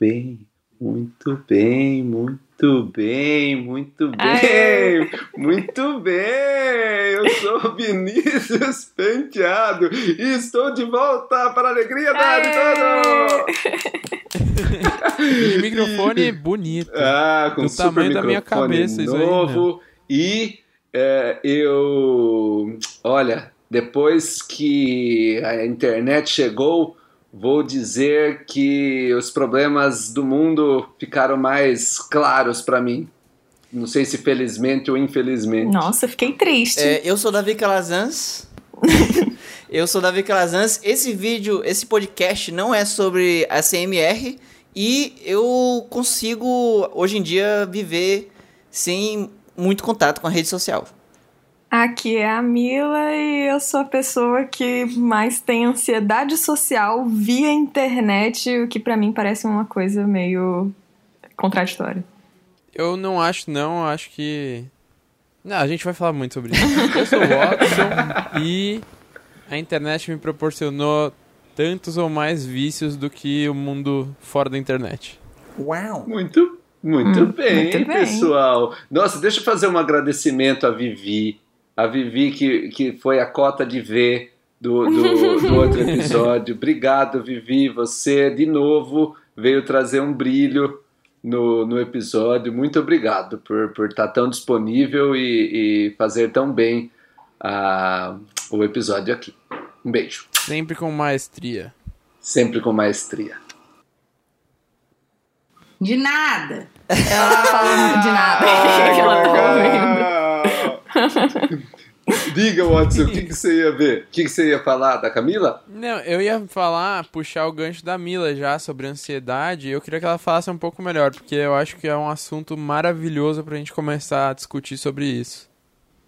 bem, muito bem, muito bem, muito bem, Aê. muito bem. Eu sou Vinícius Penteado e estou de volta para a alegria da Aritano. e microfone bonito. Ah, com o tamanho da minha cabeça novo aí, e é, eu, olha, depois que a internet chegou, vou dizer que os problemas do mundo ficaram mais claros para mim. Não sei se felizmente ou infelizmente. Nossa, fiquei triste. É, eu sou Davi Calazans. eu sou Davi Calazans. Esse vídeo, esse podcast não é sobre a CMR e eu consigo hoje em dia viver sem muito contato com a rede social. Aqui é a Mila e eu sou a pessoa que mais tem ansiedade social via internet, o que para mim parece uma coisa meio contraditória. Eu não acho, não, acho que. Não, a gente vai falar muito sobre isso. Eu sou o Watson e a internet me proporcionou tantos ou mais vícios do que o mundo fora da internet. Uau! Muito, muito, hum, bem, muito bem, pessoal. Nossa, deixa eu fazer um agradecimento a Vivi a Vivi, que, que foi a cota de V do, do, do outro episódio. Obrigado, Vivi. Você, de novo, veio trazer um brilho no, no episódio. Muito obrigado por, por estar tão disponível e, e fazer tão bem uh, o episódio aqui. Um beijo. Sempre com maestria. Sempre com maestria. De nada. Ela falando de nada. Ela tá Diga, Watson, o que, que você ia ver? O que, que você ia falar da Camila? Não, eu ia falar, puxar o gancho da Mila já sobre ansiedade. Eu queria que ela falasse um pouco melhor, porque eu acho que é um assunto maravilhoso pra gente começar a discutir sobre isso.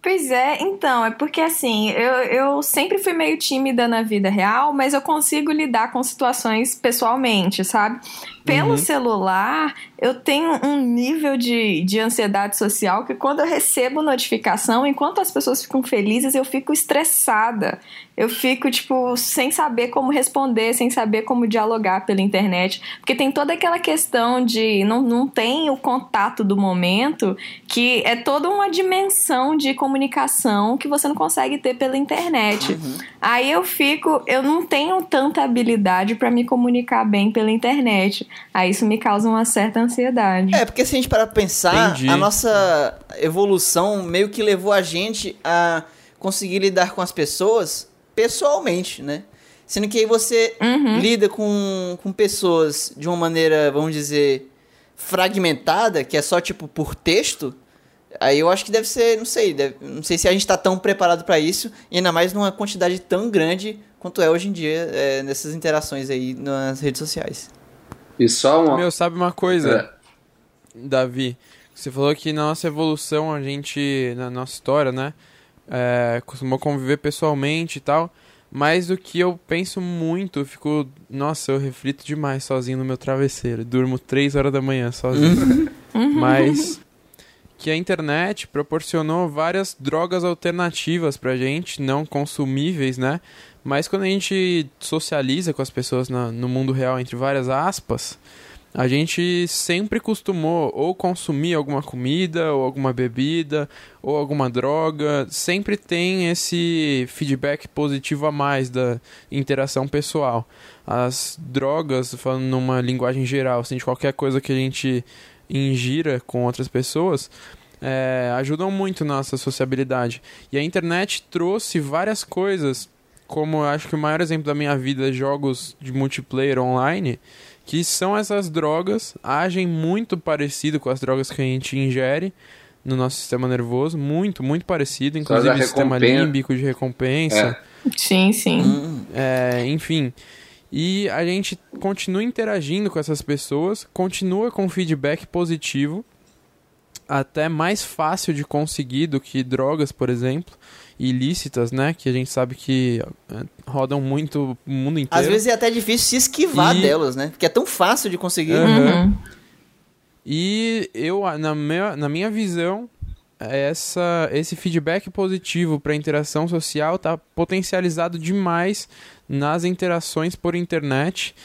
Pois é, então, é porque assim, eu, eu sempre fui meio tímida na vida real, mas eu consigo lidar com situações pessoalmente, sabe? Pelo uhum. celular, eu tenho um nível de, de ansiedade social que quando eu recebo notificação, enquanto as pessoas ficam felizes, eu fico estressada. Eu fico, tipo, sem saber como responder, sem saber como dialogar pela internet. Porque tem toda aquela questão de não, não tem o contato do momento, que é toda uma dimensão de comunicação que você não consegue ter pela internet. Uhum. Aí eu fico, eu não tenho tanta habilidade para me comunicar bem pela internet. Aí isso me causa uma certa ansiedade. É, porque se a gente parar pra pensar, Entendi. a nossa evolução meio que levou a gente a conseguir lidar com as pessoas pessoalmente, né? Sendo que aí você uhum. lida com, com pessoas de uma maneira, vamos dizer, fragmentada, que é só tipo por texto. Aí eu acho que deve ser, não sei, deve, não sei se a gente tá tão preparado para isso, e ainda mais numa quantidade tão grande quanto é hoje em dia é, nessas interações aí nas redes sociais. E só uma. Meu, sabe uma coisa, é. Davi? Você falou que na nossa evolução, a gente, na nossa história, né? É, costumou conviver pessoalmente e tal. Mas o que eu penso muito, eu fico. Nossa, eu reflito demais sozinho no meu travesseiro. Durmo 3 horas da manhã sozinho. Uhum. Mas que a internet proporcionou várias drogas alternativas pra gente, não consumíveis, né? Mas quando a gente socializa com as pessoas na, no mundo real, entre várias aspas, a gente sempre costumou ou consumir alguma comida, ou alguma bebida, ou alguma droga. Sempre tem esse feedback positivo a mais da interação pessoal. As drogas, falando numa linguagem geral, assim, de qualquer coisa que a gente ingira com outras pessoas, é, ajudam muito nossa sociabilidade. E a internet trouxe várias coisas como eu acho que o maior exemplo da minha vida é jogos de multiplayer online, que são essas drogas, agem muito parecido com as drogas que a gente ingere no nosso sistema nervoso, muito, muito parecido, inclusive o sistema límbico de recompensa. É. Sim, sim. Hum. É, enfim. E a gente continua interagindo com essas pessoas, continua com feedback positivo, até mais fácil de conseguir do que drogas, por exemplo ilícitas, né? Que a gente sabe que é, rodam muito o mundo inteiro. Às vezes é até difícil se esquivar e... delas, né? Porque é tão fácil de conseguir. Uhum. E eu, na minha, na minha visão, essa, esse feedback positivo para interação social está potencializado demais nas interações por internet.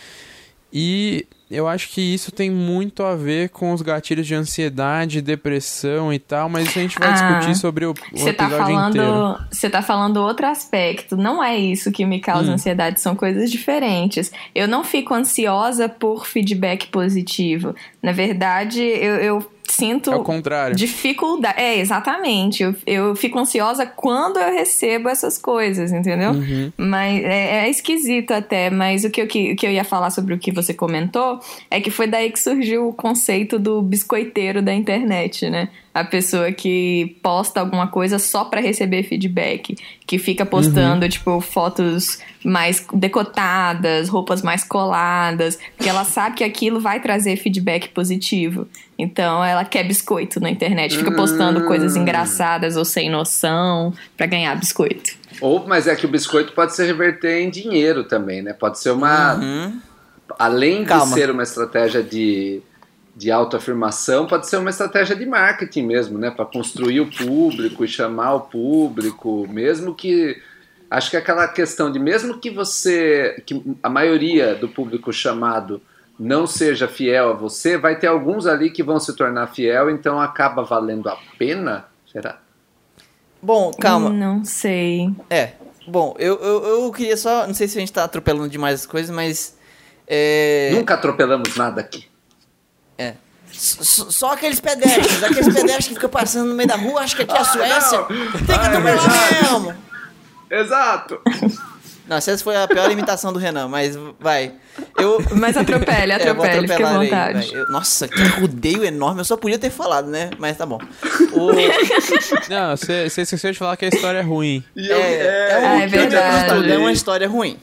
E eu acho que isso tem muito a ver com os gatilhos de ansiedade, depressão e tal, mas isso a gente vai ah, discutir sobre o, o episódio tá falando, inteiro. Você tá falando outro aspecto. Não é isso que me causa hum. ansiedade, são coisas diferentes. Eu não fico ansiosa por feedback positivo. Na verdade, eu, eu sinto. Ao contrário. Dificuldade. É, exatamente. Eu, eu fico ansiosa quando eu recebo essas coisas, entendeu? Uhum. Mas é, é, esquisito até. Mas o que, eu, que, o que eu ia falar sobre o que você comentou é que foi daí que surgiu o conceito do biscoiteiro da internet, né? A pessoa que posta alguma coisa só para receber feedback, que fica postando uhum. tipo fotos mais decotadas, roupas mais coladas, porque ela sabe que aquilo vai trazer feedback positivo. Então ela quer biscoito na internet, fica postando uhum. coisas engraçadas ou sem noção para ganhar biscoito. Ou, mas é que o biscoito pode se reverter em dinheiro também, né? Pode ser uma. Uhum. Além de Calma. ser uma estratégia de de autoafirmação pode ser uma estratégia de marketing mesmo, né? Para construir o público e chamar o público, mesmo que. Acho que aquela questão de mesmo que você. que a maioria do público chamado não seja fiel a você, vai ter alguns ali que vão se tornar fiel, então acaba valendo a pena? Será? Bom, calma. Não sei. É. Bom, eu, eu, eu queria só. Não sei se a gente tá atropelando demais as coisas, mas. É... Nunca atropelamos nada aqui. É. Só aqueles pedestres, aqueles pedestres que ficam passando no meio da rua, acho que aqui é a Suécia. Tem que atropelar mesmo. Exato. Não, essa foi a pior imitação do Renan, mas vai. Eu... Mas atropele, atropele, é, fique à vontade. Eu, nossa, que rodeio enorme, eu só podia ter falado, né? Mas tá bom. O... Não, você esqueceu de falar que a história é ruim. É, é, é, é, é verdade. É uma história ruim.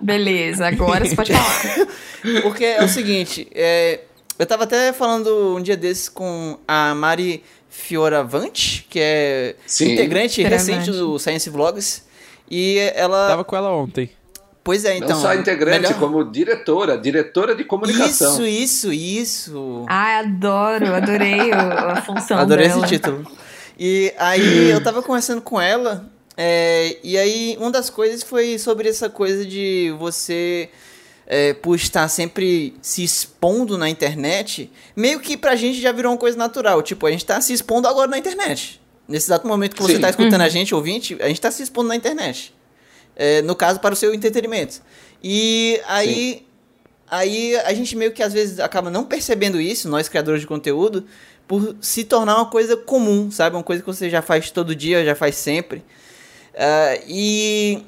Beleza, agora você pode falar. Porque é o seguinte, é, eu tava até falando um dia desses com a Mari Fioravante, que é Sim. integrante recente do Science Vlogs. E ela. Tava com ela ontem. Pois é, então. Não só integrante, melhor... como diretora, diretora de comunicação. Isso, isso, isso. Ah, adoro, adorei a função Adorei dela. esse título. E aí eu tava conversando com ela, é, e aí uma das coisas foi sobre essa coisa de você é, por estar sempre se expondo na internet, meio que pra gente já virou uma coisa natural. Tipo, a gente tá se expondo agora na internet. Nesse exato momento que você Sim. tá escutando uhum. a gente, ouvinte, a gente tá se expondo na internet. É, no caso, para o seu entretenimento. E aí, Sim. aí a gente meio que às vezes acaba não percebendo isso, nós criadores de conteúdo, por se tornar uma coisa comum, sabe? Uma coisa que você já faz todo dia, já faz sempre. Uh, e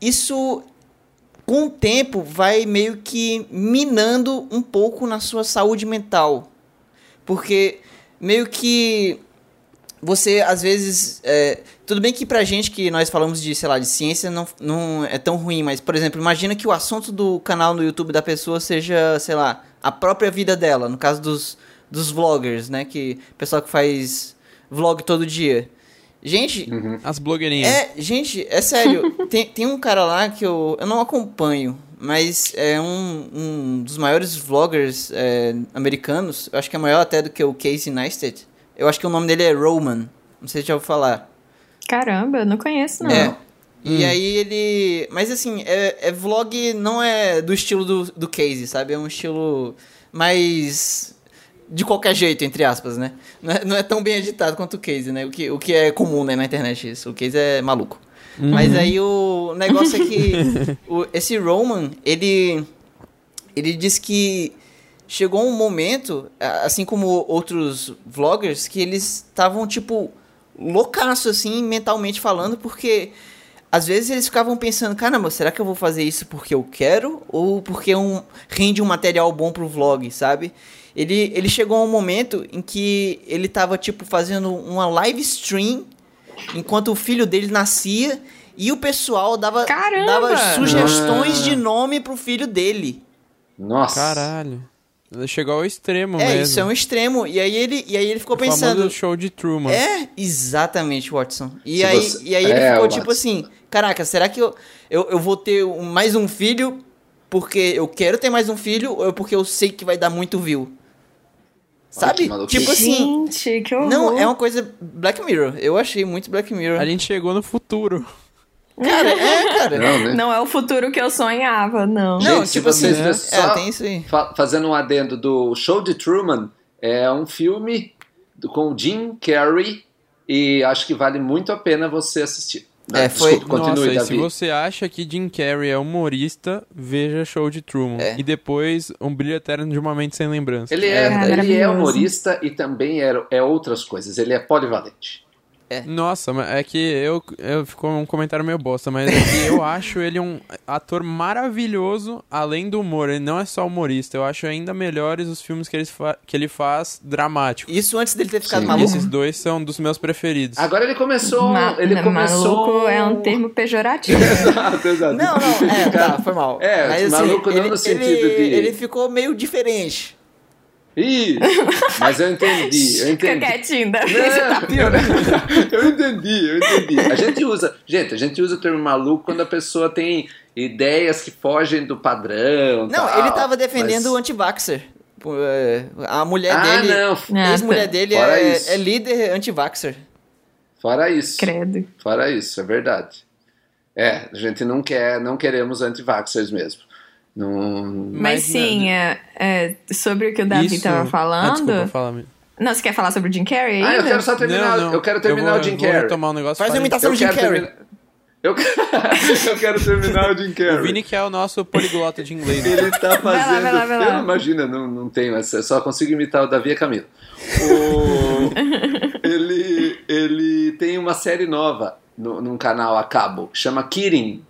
isso com o tempo vai meio que minando um pouco na sua saúde mental. Porque meio que você às vezes. É, tudo bem que pra gente que nós falamos de, sei lá, de ciência não, não é tão ruim, mas, por exemplo, imagina que o assunto do canal no YouTube da pessoa seja, sei lá, a própria vida dela, no caso dos, dos vloggers, né? Que pessoal que faz vlog todo dia. Gente. Uhum. As blogueirinhas. É, gente, é sério. tem, tem um cara lá que eu, eu não acompanho, mas é um, um dos maiores vloggers é, americanos. Eu acho que é maior até do que o Casey Neistat. Eu acho que o nome dele é Roman. Não sei se já ouviu falar. Caramba, eu não conheço, não. É. E hum. aí ele. Mas assim, é, é vlog não é do estilo do, do Casey, sabe? É um estilo mais de qualquer jeito, entre aspas, né? Não é, não é tão bem editado quanto o case, né? O que, o que é comum né, na internet isso. O case é maluco. Uhum. Mas aí o negócio é que o, esse Roman, ele ele diz que chegou um momento, assim como outros vloggers, que eles estavam tipo loucaço assim, mentalmente falando, porque às vezes eles ficavam pensando, caramba, será que eu vou fazer isso porque eu quero ou porque um, rende um material bom pro vlog, sabe? Ele, ele chegou a um momento em que ele tava, tipo, fazendo uma live stream enquanto o filho dele nascia e o pessoal dava, dava sugestões de nome pro filho dele. Nossa. Caralho. Chegou ao extremo é, mesmo. É, isso é um extremo. E aí ele, e aí ele ficou o pensando. show de Truman. É, exatamente, Watson. E, aí, você... e aí ele é, ficou tipo assim: caraca, será que eu, eu, eu vou ter mais um filho porque eu quero ter mais um filho ou porque eu sei que vai dar muito view? Sabe? Tipo assim. Gente, que horror. Não, é uma coisa Black Mirror. Eu achei muito Black Mirror. A gente chegou no futuro. Cara, é, cara. Não, né? não é o futuro que eu sonhava, não. Gente, não, tipo assim, é, só é, tem isso aí. fazendo um adendo do Show de Truman, é um filme com Jim Carrey e acho que vale muito a pena você assistir. É, foi... Desculpa, continue, Nossa, se você acha que Jim Carrey é humorista, veja Show de Truman. É. E depois Um Brilho Eterno de uma Mente Sem Lembrança. Ele é, é ele é humorista e também é, é outras coisas. Ele é polivalente. É. Nossa, é que eu, eu ficou um comentário meio bosta, mas é que eu acho ele um ator maravilhoso, além do humor. Ele não é só humorista, eu acho ainda melhores os filmes que ele, que ele faz dramáticos. Isso antes dele ter ficado Sim. maluco. Esses dois são dos meus preferidos. Agora ele começou. Ma ele começou. Maluco é um termo pejorativo. exato, exato. Não, não, é, tá, foi mal. É, mas, assim, maluco não ele, no sentido ele, de. Ele ficou meio diferente. Ih, mas eu entendi, eu entendi. Fica quietinho, da você tá eu entendi, eu entendi. A gente usa, gente, a gente usa o termo maluco quando a pessoa tem ideias que fogem do padrão. Não, tal, ele tava defendendo mas... o anti-vaxxer. É, a mulher ah, dele, a ex-mulher dele é, é, líder anti-vaxxer. Fora isso. Credo. Fora isso, é verdade. É, a gente não quer, não queremos anti-vaxxers mesmo. Não, Mas sim, é, é, sobre o que o Davi estava falando. Ah, desculpa, fala Não, você quer falar sobre o Jim Carrey? Ainda? Ah, eu quero só terminar. Não, não. Eu quero terminar eu vou, o Jim Carrey. tomar um negócio Faz uma imitação do Jim Carrey. Eu, eu quero terminar o Jim Carrey. O Vini que é o nosso poliglota de inglês. Ele tá fazendo. Vai lá, vai lá, vai lá. Eu não imagina, não, não tem, mas eu só consigo imitar o Davi e a Camila. O, ele, ele tem uma série nova no, num canal a cabo chama Kirin.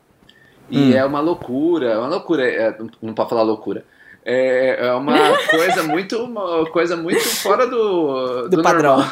E hum. é uma loucura, é uma loucura, é, não pode falar loucura. É, é uma coisa muito uma coisa muito fora do, do, do padrão.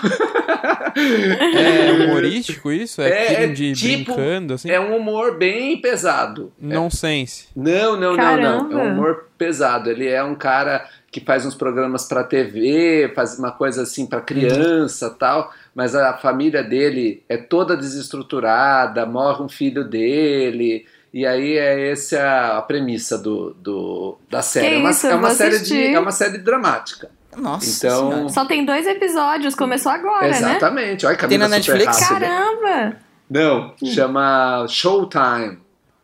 é humorístico isso? É, é de tipo, brincando assim? É um humor bem pesado. Nonsense. É, não, não, Caramba. não, não. É um humor pesado. Ele é um cara que faz uns programas para TV, faz uma coisa assim para criança, uhum. tal, mas a família dele é toda desestruturada, morre um filho dele, e aí é essa a premissa do, do da série. é uma, isso? é uma série de é uma série dramática. Nossa. Então senhora. só tem dois episódios, começou agora, Exatamente. né? Exatamente. Olha, tem na Netflix. Caramba. Não, chama Showtime.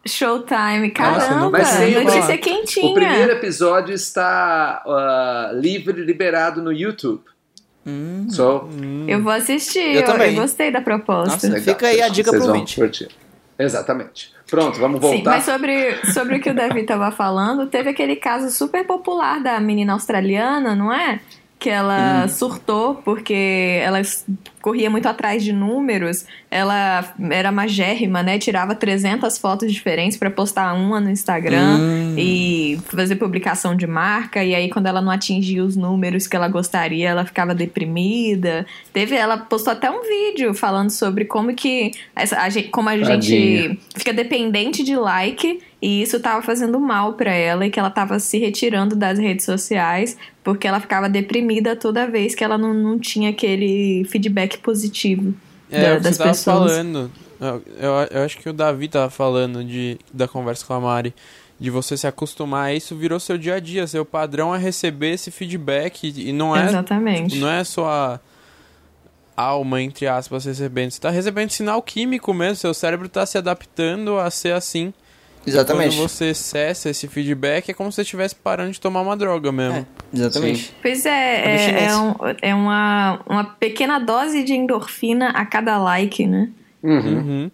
Showtime, caramba, Nossa, mas notícia quentinha. O primeiro episódio está uh, livre, liberado no YouTube. Hum, so, hum. Eu vou assistir, eu, eu, também. eu gostei da proposta. Nossa, fica aí a dica pro ouvinte. Exatamente. Pronto, vamos voltar. Sim, mas sobre, sobre o que o Davi estava falando, teve aquele caso super popular da menina australiana, não é? que ela hum. surtou porque ela corria muito atrás de números. Ela era magérrima, né? Tirava 300 fotos diferentes para postar uma no Instagram hum. e fazer publicação de marca. E aí, quando ela não atingia os números que ela gostaria, ela ficava deprimida. Teve, ela postou até um vídeo falando sobre como que essa, a gente, como a Tadinha. gente fica dependente de like e isso estava fazendo mal para ela e que ela estava se retirando das redes sociais porque ela ficava deprimida toda vez que ela não, não tinha aquele feedback positivo é, da, das você pessoas. falando. Eu, eu, acho que o Davi tava falando de, da conversa com a Mari. De você se acostumar a isso, virou seu dia a dia. Seu padrão é receber esse feedback. E não é. Exatamente. Não é só a alma, entre aspas, recebendo. Você tá recebendo sinal químico mesmo. Seu cérebro tá se adaptando a ser assim. Exatamente. E quando você cessa esse feedback, é como se você estivesse parando de tomar uma droga mesmo. É, exatamente. Sim. Pois é, é, é, um, é, uma, uma pequena dose de endorfina a cada like, né? Uhum. Uhum.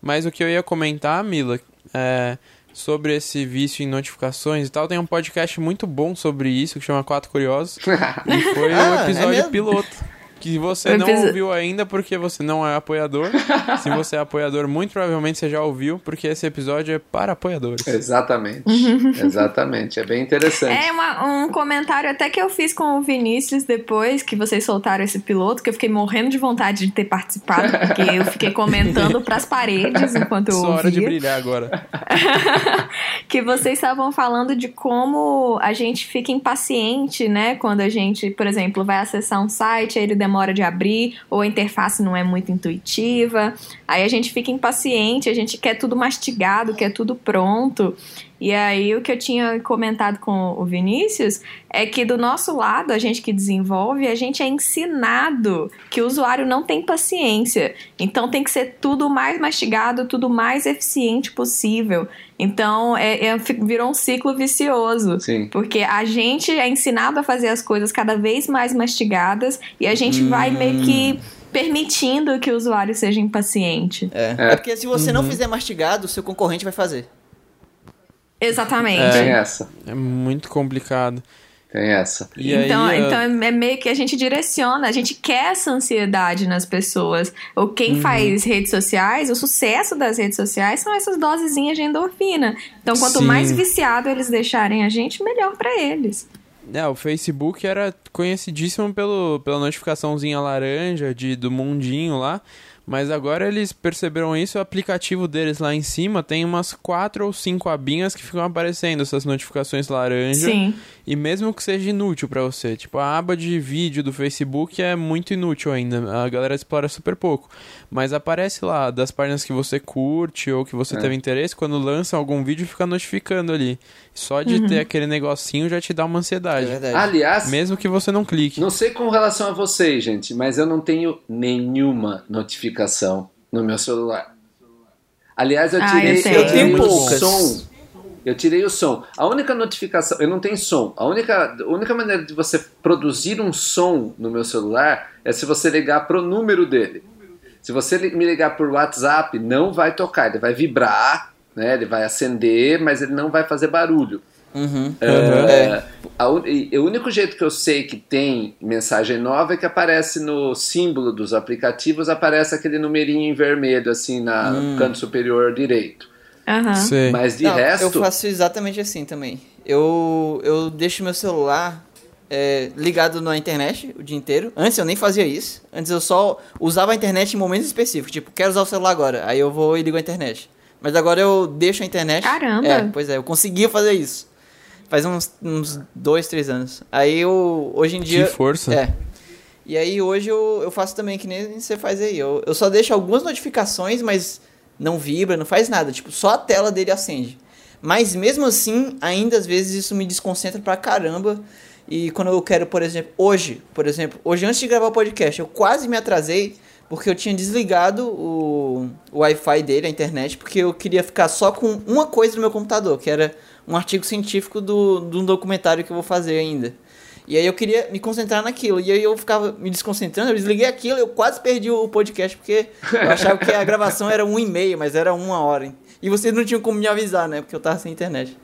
Mas o que eu ia comentar, Mila, é, sobre esse vício em notificações e tal, tem um podcast muito bom sobre isso, que chama Quatro Curiosos. e foi ah, um é episódio piloto que você não ouviu ainda porque você não é apoiador. Se você é apoiador, muito provavelmente você já ouviu, porque esse episódio é para apoiadores. Exatamente. Exatamente. É bem interessante. É uma, um comentário até que eu fiz com o Vinícius depois que vocês soltaram esse piloto, que eu fiquei morrendo de vontade de ter participado, porque eu fiquei comentando para as paredes enquanto eu Só ouvia. hora de brilhar agora. que vocês estavam falando de como a gente fica impaciente, né? Quando a gente, por exemplo, vai acessar um site, aí ele demora de abrir, ou a interface não é muito intuitiva. Aí a gente fica impaciente, a gente quer tudo mastigado, quer tudo pronto. E aí o que eu tinha comentado com o Vinícius é que do nosso lado, a gente que desenvolve, a gente é ensinado que o usuário não tem paciência. Então tem que ser tudo mais mastigado, tudo mais eficiente possível. Então é, é, virou um ciclo vicioso. Sim. Porque a gente é ensinado a fazer as coisas cada vez mais mastigadas e a gente hum. vai meio que permitindo que o usuário seja impaciente. É, é. é porque se você uhum. não fizer mastigado, o seu concorrente vai fazer. Exatamente. É, Tem essa. É muito complicado. Tem essa. E então, aí, então é meio que a gente direciona, a gente quer essa ansiedade nas pessoas. Ou quem uhum. faz redes sociais, o sucesso das redes sociais são essas dosezinhas de endorfina. Então, quanto Sim. mais viciado eles deixarem a gente, melhor para eles. É, o Facebook era conhecidíssimo pelo, pela notificaçãozinha laranja de, do mundinho lá. Mas agora eles perceberam isso, o aplicativo deles lá em cima tem umas quatro ou cinco abinhas que ficam aparecendo essas notificações laranja. Sim. E mesmo que seja inútil para você, tipo, a aba de vídeo do Facebook é muito inútil ainda, a galera explora super pouco. Mas aparece lá das páginas que você curte ou que você é. teve interesse, quando lança algum vídeo fica notificando ali. Só de uhum. ter aquele negocinho já te dá uma ansiedade. É Aliás, mesmo que você não clique. Não sei com relação a vocês, gente, mas eu não tenho nenhuma notificação no meu celular. Aliás, eu tirei, ah, eu, eu tirei o som eu tirei o som. A única notificação, eu não tenho som. A única, a única maneira de você produzir um som no meu celular é se você ligar pro número dele. Se você me ligar por WhatsApp, não vai tocar, ele vai vibrar, né? Ele vai acender, mas ele não vai fazer barulho. Uhum. É, a, o único jeito que eu sei que tem mensagem nova é que aparece no símbolo dos aplicativos, aparece aquele numerinho em vermelho, assim, na, hum. no canto superior direito. Uhum. Mas de Não, resto. Eu faço exatamente assim também. Eu, eu deixo meu celular é, ligado na internet o dia inteiro. Antes eu nem fazia isso. Antes eu só usava a internet em momentos específicos. Tipo, quero usar o celular agora. Aí eu vou e ligo a internet. Mas agora eu deixo a internet. Caramba! É, pois é, eu conseguia fazer isso. Faz uns, uns dois, três anos. Aí eu, hoje em dia. Que força! É. E aí hoje eu, eu faço também que nem você faz aí. Eu, eu só deixo algumas notificações, mas não vibra, não faz nada, tipo, só a tela dele acende. Mas mesmo assim, ainda às vezes isso me desconcentra pra caramba. E quando eu quero, por exemplo, hoje, por exemplo, hoje antes de gravar o podcast, eu quase me atrasei porque eu tinha desligado o, o Wi-Fi dele, a internet, porque eu queria ficar só com uma coisa no meu computador, que era um artigo científico do, de um documentário que eu vou fazer ainda. E aí eu queria me concentrar naquilo. E aí eu ficava me desconcentrando, eu desliguei aquilo, eu quase perdi o podcast, porque eu achava que a gravação era um e meio, mas era uma hora. Hein? E vocês não tinham como me avisar, né? Porque eu tava sem internet.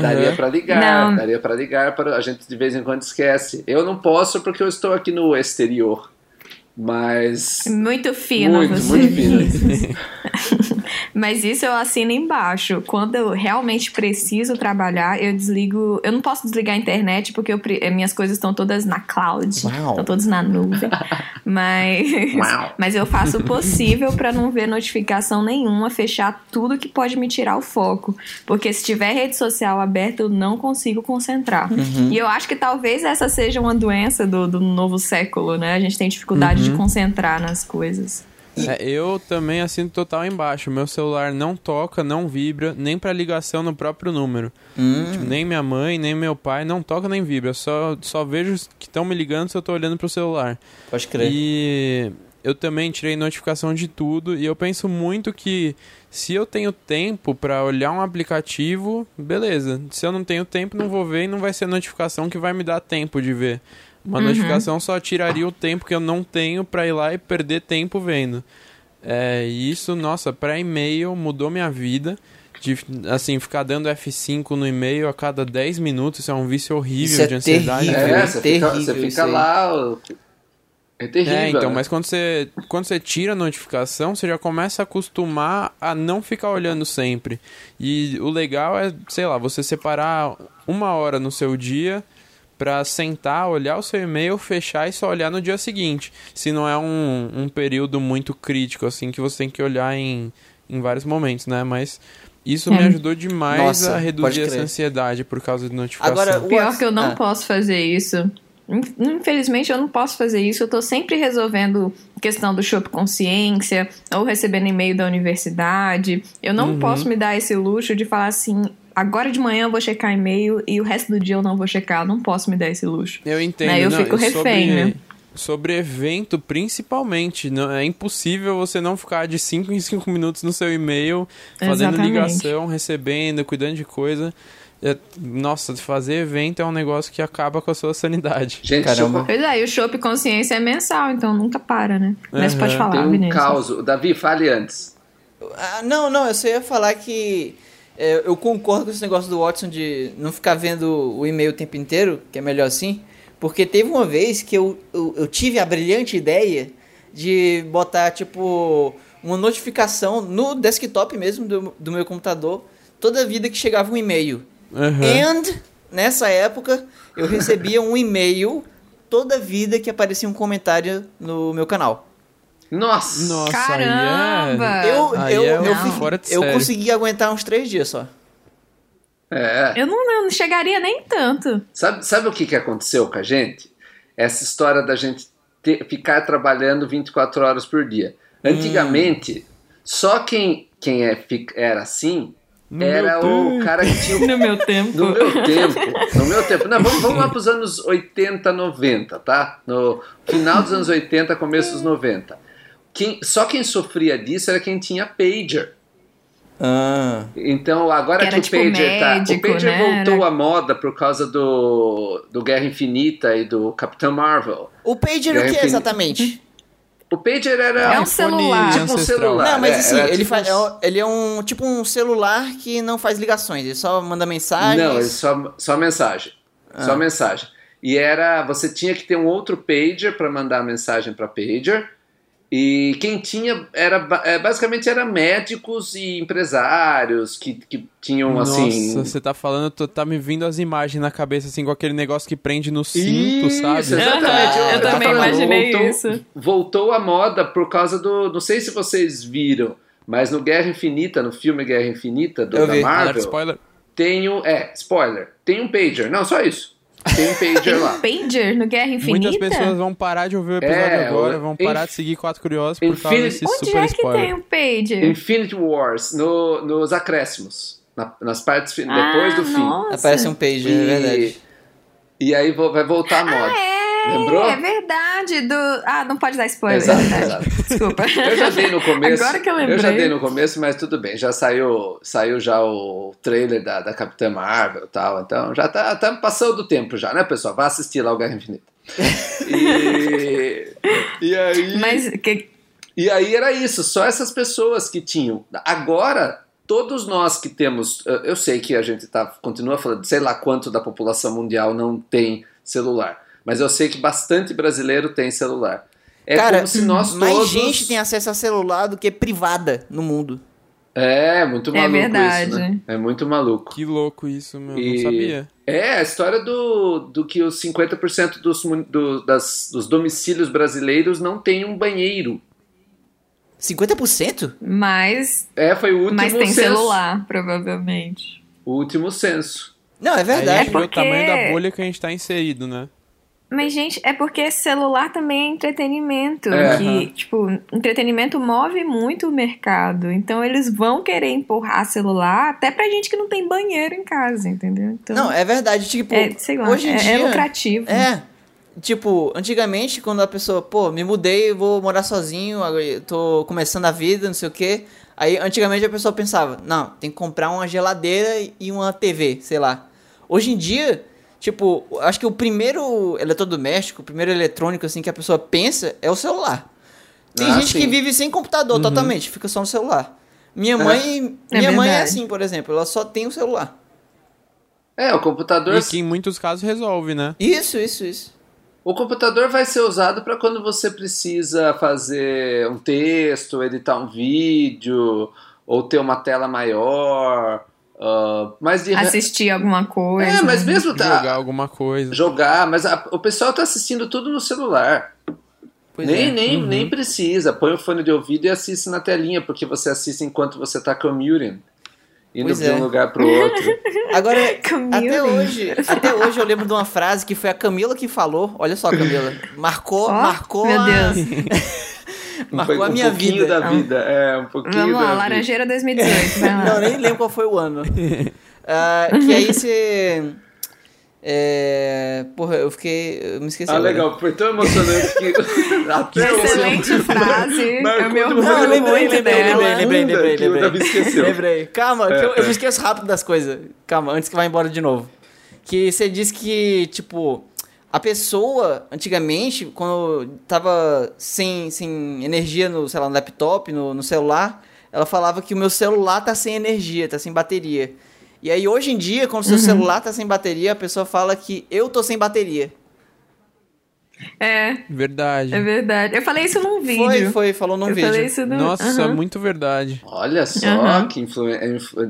daria para ligar, não. daria para ligar, para a gente de vez em quando esquece. Eu não posso porque eu estou aqui no exterior. Mas. Muito fino, muito, você. Muito fino. Mas isso eu assino embaixo. Quando eu realmente preciso trabalhar, eu desligo. Eu não posso desligar a internet porque eu, minhas coisas estão todas na cloud. Estão todas na nuvem. mas, mas eu faço o possível para não ver notificação nenhuma, fechar tudo que pode me tirar o foco. Porque se tiver rede social aberta, eu não consigo concentrar. Uhum. E eu acho que talvez essa seja uma doença do, do novo século, né? A gente tem dificuldade uhum. De concentrar nas coisas. É, eu também assino total embaixo. Meu celular não toca, não vibra, nem para ligação no próprio número. Hum. Tipo, nem minha mãe, nem meu pai não toca nem vibra. Só, só vejo que estão me ligando se eu tô olhando pro celular. Pode crer. E eu também tirei notificação de tudo. E eu penso muito que se eu tenho tempo para olhar um aplicativo, beleza. Se eu não tenho tempo, não vou ver e não vai ser notificação que vai me dar tempo de ver. Uma uhum. notificação só tiraria o tempo que eu não tenho para ir lá e perder tempo vendo. É, isso, nossa, para e-mail mudou minha vida. De, assim, ficar dando F5 no e-mail a cada 10 minutos, isso é um vício horrível é de ansiedade. Terrível, é, você terrível, fica, você fica lá. É terrível. É, então, né? mas quando você, quando você tira a notificação, você já começa a acostumar a não ficar olhando sempre. E o legal é, sei lá, você separar uma hora no seu dia para sentar, olhar o seu e-mail, fechar e só olhar no dia seguinte. Se não é um, um período muito crítico, assim, que você tem que olhar em, em vários momentos, né? Mas isso me ajudou demais Nossa, a reduzir essa ansiedade por causa de notificação. Agora, Pior que eu não ah. posso fazer isso. Infelizmente eu não posso fazer isso, eu tô sempre resolvendo questão do Shop Consciência, ou recebendo e-mail da universidade. Eu não uhum. posso me dar esse luxo de falar assim, agora de manhã eu vou checar e-mail e o resto do dia eu não vou checar. Eu não posso me dar esse luxo. Eu entendo. Né? Eu não, fico refém, sobre, né? Sobre evento, principalmente. Não, é impossível você não ficar de 5 em 5 minutos no seu e-mail, fazendo Exatamente. ligação, recebendo, cuidando de coisa. É, nossa, fazer evento é um negócio que acaba com a sua sanidade. Gente, Caramba. Pois é, e o Shop Consciência é mensal, então nunca para, né? Uhum. Mas pode falar, Tem um Vinícius. caos. Davi, fale antes. Ah, não, não, eu só ia falar que é, eu concordo com esse negócio do Watson de não ficar vendo o e-mail o tempo inteiro, que é melhor assim. Porque teve uma vez que eu, eu, eu tive a brilhante ideia de botar, tipo, uma notificação no desktop mesmo do, do meu computador toda vida que chegava um e-mail. Uhum. And, nessa época, eu recebia um e-mail toda vida que aparecia um comentário no meu canal. Nossa! Nossa, Caramba! É... Eu, aí eu, é eu, fui, eu consegui aguentar uns três dias só. É. Eu não, não chegaria nem tanto. Sabe, sabe o que, que aconteceu com a gente? Essa história da gente ter, ficar trabalhando 24 horas por dia. Antigamente, hum. só quem, quem é, era assim no era o cara que tinha. no meu tempo. No meu tempo. No meu tempo. Não, vamos, vamos lá para os anos 80, 90, tá? No final dos anos 80, começo dos 90. Quem, só quem sofria disso era quem tinha pager. Ah. Então, agora que, que o tipo Pager médico, tá. O Pager né? voltou à moda por causa do, do Guerra Infinita e do Capitão Marvel. O Pager Guerra o que exatamente? O pager era é um celular. Tipo um celular. Não, mas é, assim, ele, tipo faz, um... ele é um tipo um celular que não faz ligações, ele só manda mensagens. Não, ele só, só mensagem. Ah. Só mensagem. E era. Você tinha que ter um outro pager para mandar mensagem para pager. E quem tinha era é, basicamente era médicos e empresários que, que tinham Nossa, assim. Nossa, você tá falando, tá me vindo as imagens na cabeça, assim, com aquele negócio que prende no cinto, isso, sabe? Exatamente. eu, eu, eu também falando, imaginei voltou, isso. Voltou a moda por causa do. Não sei se vocês viram, mas no Guerra Infinita, no filme Guerra Infinita do, da Marvel. spoiler. Tem um. É, spoiler. Tem um pager. Não, só isso. Tem um pager lá. pager no Guerra Infinita? Muitas pessoas vão parar de ouvir o episódio é, agora, vão parar Inf... de seguir Quatro Curiosos por Infinity... causa desse Onde super é que spoiler. tem um pager? Infinity Wars, no, nos acréscimos. Na, nas partes ah, depois do nossa. fim. Aparece um pager, e, é verdade. E aí vai voltar a moda. Ah, é? Lembrou? É verdade. Do... Ah, não pode dar spoiler. Exato, exato. Desculpa. Eu já dei no começo. Agora que eu lembrei. Eu já dei no começo, mas tudo bem. Já saiu, saiu já o trailer da, da Capitã Marvel e tal. Então já tá, tá passando do tempo já, né, pessoal? Vá assistir lá o Guerra Infinita. e, e aí. Mas que... E aí era isso, só essas pessoas que tinham. Agora, todos nós que temos. Eu sei que a gente tá, continua falando, sei lá quanto da população mundial não tem celular mas eu sei que bastante brasileiro tem celular. É Cara, como se nós mais todos... gente tem acesso a celular do que privada no mundo. É, muito é maluco é verdade. isso, né? É muito maluco. Que louco isso, meu. E... Não sabia. É, a história do, do que os 50% dos, do, das, dos domicílios brasileiros não tem um banheiro. 50%? Mas. É, foi o último Mas tem censo. celular, provavelmente. O último censo. Não, é verdade. é porque... o tamanho da bolha que a gente tá inserido, né? Mas, gente, é porque celular também é entretenimento. É. Que, tipo, entretenimento move muito o mercado. Então, eles vão querer empurrar celular até pra gente que não tem banheiro em casa, entendeu? Então, não, é verdade. Tipo, é, sei lá, hoje em é, dia, é lucrativo. É. Tipo, antigamente, quando a pessoa, pô, me mudei, vou morar sozinho, tô começando a vida, não sei o quê. Aí, antigamente, a pessoa pensava, não, tem que comprar uma geladeira e uma TV, sei lá. Hoje em dia Tipo, acho que o primeiro eletrodoméstico, o primeiro eletrônico assim que a pessoa pensa é o celular. Tem ah, gente sim. que vive sem computador uhum. totalmente, fica só no celular. Minha é. mãe, é minha mãe é assim, por exemplo, ela só tem o celular. É, o computador. E que em muitos casos resolve, né? Isso, isso, isso. O computador vai ser usado para quando você precisa fazer um texto, editar um vídeo, ou ter uma tela maior, Uh, mas de... Assistir alguma coisa. É, mas mesmo tá. Jogar alguma coisa. Jogar, mas a, o pessoal tá assistindo tudo no celular. Pois nem, é. nem, uhum. nem precisa. Põe o fone de ouvido e assiste na telinha, porque você assiste enquanto você tá commuting. indo pois de um é. lugar pro outro. Agora, até hoje, até hoje eu lembro de uma frase que foi a Camila que falou. Olha só, Camila. Marcou, oh, marcou. Meu Deus. marcou um, a minha um vida. da vida. É, um pouquinho Vamos lá, Laranjeira 2018. Não, nem lembro qual foi o ano. Uh, que aí você é... Porra, eu fiquei. Eu me esqueci. Ah, agora. legal. Foi tão emocionante que. Até Excelente eu... frase. Mas, é o meu Não, eu lembrei, lembrei, lembrei, lembrei, lembrei, lembrei. Eu esqueceu. lembrei. Calma, é, eu, eu me esqueço rápido das coisas. Calma, antes que vá embora de novo. Que você disse que, tipo, a pessoa, antigamente, quando tava sem, sem energia no, sei lá, no laptop, no, no celular, ela falava que o meu celular tá sem energia, tá sem bateria. E aí, hoje em dia, quando o seu uhum. celular tá sem bateria, a pessoa fala que eu tô sem bateria. É. Verdade. É verdade. Eu falei isso num vídeo. Foi, foi, falou num eu vídeo. Falei isso no... Nossa, uhum. é muito verdade. Olha só uhum. que influ...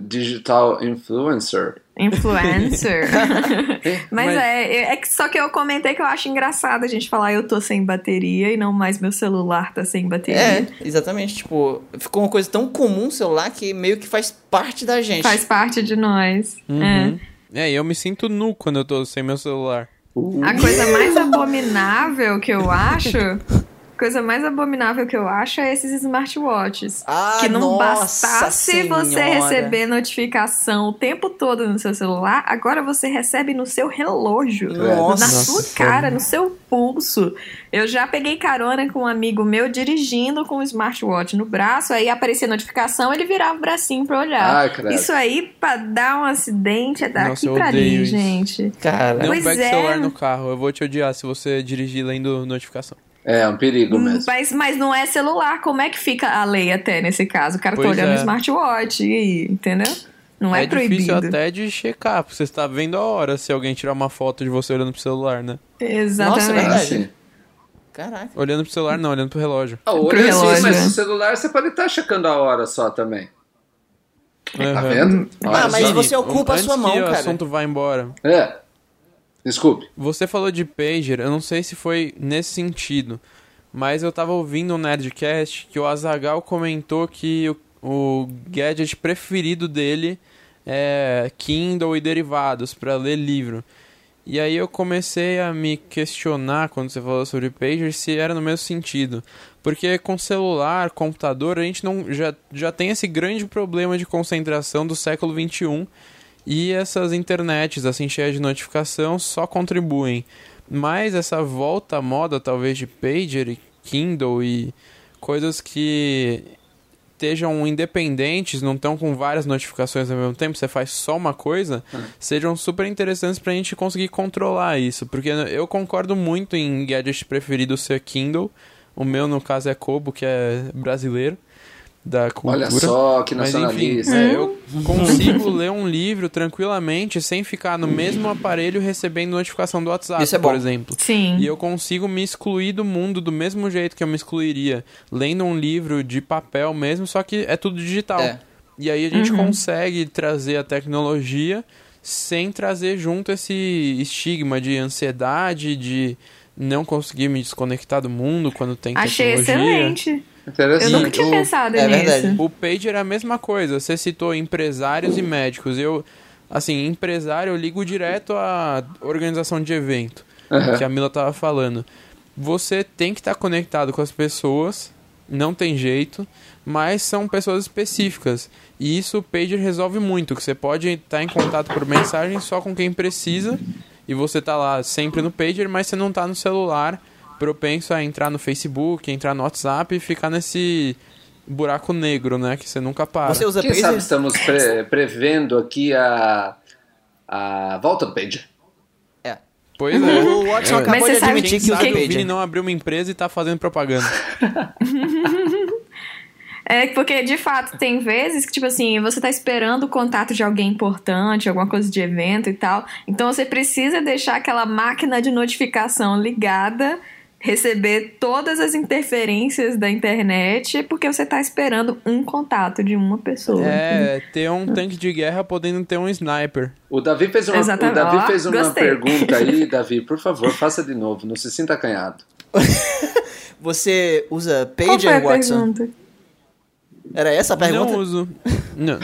digital influencer. Influencer. mas, mas, é, é só que eu comentei que eu acho engraçado a gente falar eu tô sem bateria e não mais meu celular tá sem bateria. É, exatamente. Tipo, ficou uma coisa tão comum o celular que meio que faz parte da gente. Faz parte de nós. Uhum. É. é, e eu me sinto nu quando eu tô sem meu celular. A coisa mais abominável que eu acho coisa mais abominável que eu acho é esses smartwatches. Ah, que não bastasse senhora. você receber notificação o tempo todo no seu celular, agora você recebe no seu relógio. Nossa. Na sua cara, no seu pulso. Eu já peguei carona com um amigo meu dirigindo com o smartwatch no braço, aí aparecia notificação, ele virava o bracinho pra olhar. Ai, isso aí, pra dar um acidente, é daqui Nossa, pra ali, isso. gente. Cara, não pegue é. celular no carro, eu vou te odiar se você dirigir lendo notificação. É, é um perigo mesmo. Mas, mas não é celular. Como é que fica a lei até nesse caso? O cara tá pois tá olhando é. o smartwatch, e, entendeu? Não é, é proibido. difícil até de checar, porque você está vendo a hora se alguém tirar uma foto de você olhando pro celular, né? Exatamente. Nossa, é verdade. Caraca. Olhando pro celular, não, olhando pro relógio. Ah, olha relógio, mas no celular você pode estar tá checando a hora só também. Uhum. Tá vendo? Olha ah, mas só. você ocupa Antes a sua mão, que cara. o assunto vai embora. É. Desculpe. Você falou de pager, eu não sei se foi nesse sentido, mas eu tava ouvindo um Nerdcast que o Azagal comentou que o, o gadget preferido dele é Kindle e derivados para ler livro. E aí eu comecei a me questionar quando você falou sobre pager se era no mesmo sentido. Porque com celular, computador, a gente não já, já tem esse grande problema de concentração do século 21 e essas internets, assim, cheias de notificação, só contribuem. Mas essa volta à moda, talvez, de pager e Kindle e coisas que estejam independentes, não estão com várias notificações ao mesmo tempo, você faz só uma coisa, uhum. sejam super interessantes para a gente conseguir controlar isso. Porque eu concordo muito em gadget preferido ser Kindle. O meu, no caso, é Kobo, que é brasileiro da cultura. Olha só que nacionalista. Mas, enfim, é, eu consigo ler um livro tranquilamente sem ficar no mesmo aparelho recebendo notificação do WhatsApp, Isso é por exemplo. Sim. E eu consigo me excluir do mundo do mesmo jeito que eu me excluiria lendo um livro de papel mesmo, só que é tudo digital. É. E aí a gente uhum. consegue trazer a tecnologia sem trazer junto esse estigma de ansiedade, de não conseguir me desconectar do mundo quando tem Achei tecnologia. Achei excelente. Interessante. Eu nunca tinha o, pensado é nisso. Verdade. O pager é a mesma coisa. Você citou empresários e médicos. Eu, assim, empresário, eu ligo direto à organização de evento, uhum. que a Mila tava falando. Você tem que estar tá conectado com as pessoas, não tem jeito, mas são pessoas específicas. E isso o pager resolve muito, que você pode estar tá em contato por mensagem só com quem precisa, e você tá lá sempre no pager, mas você não tá no celular propenso a entrar no Facebook, entrar no WhatsApp e ficar nesse buraco negro, né? Que você nunca para. Você usa Quem sabe estamos pre prevendo aqui a, a volta do Pager. É. Pois é. O Watson é. acabou de admitir que, que o Vini não abriu uma empresa e tá fazendo propaganda. É, porque de fato tem vezes que, tipo assim, você tá esperando o contato de alguém importante, alguma coisa de evento e tal. Então você precisa deixar aquela máquina de notificação ligada receber todas as interferências da internet porque você está esperando um contato de uma pessoa. É, ter um tanque de guerra podendo ter um sniper. O Davi fez uma, o Davi fez uma pergunta aí, Davi, por favor, faça de novo, não se sinta acanhado. você usa pager, Qual foi a Watson? Pergunta? Era essa a pergunta? Não uso. Não,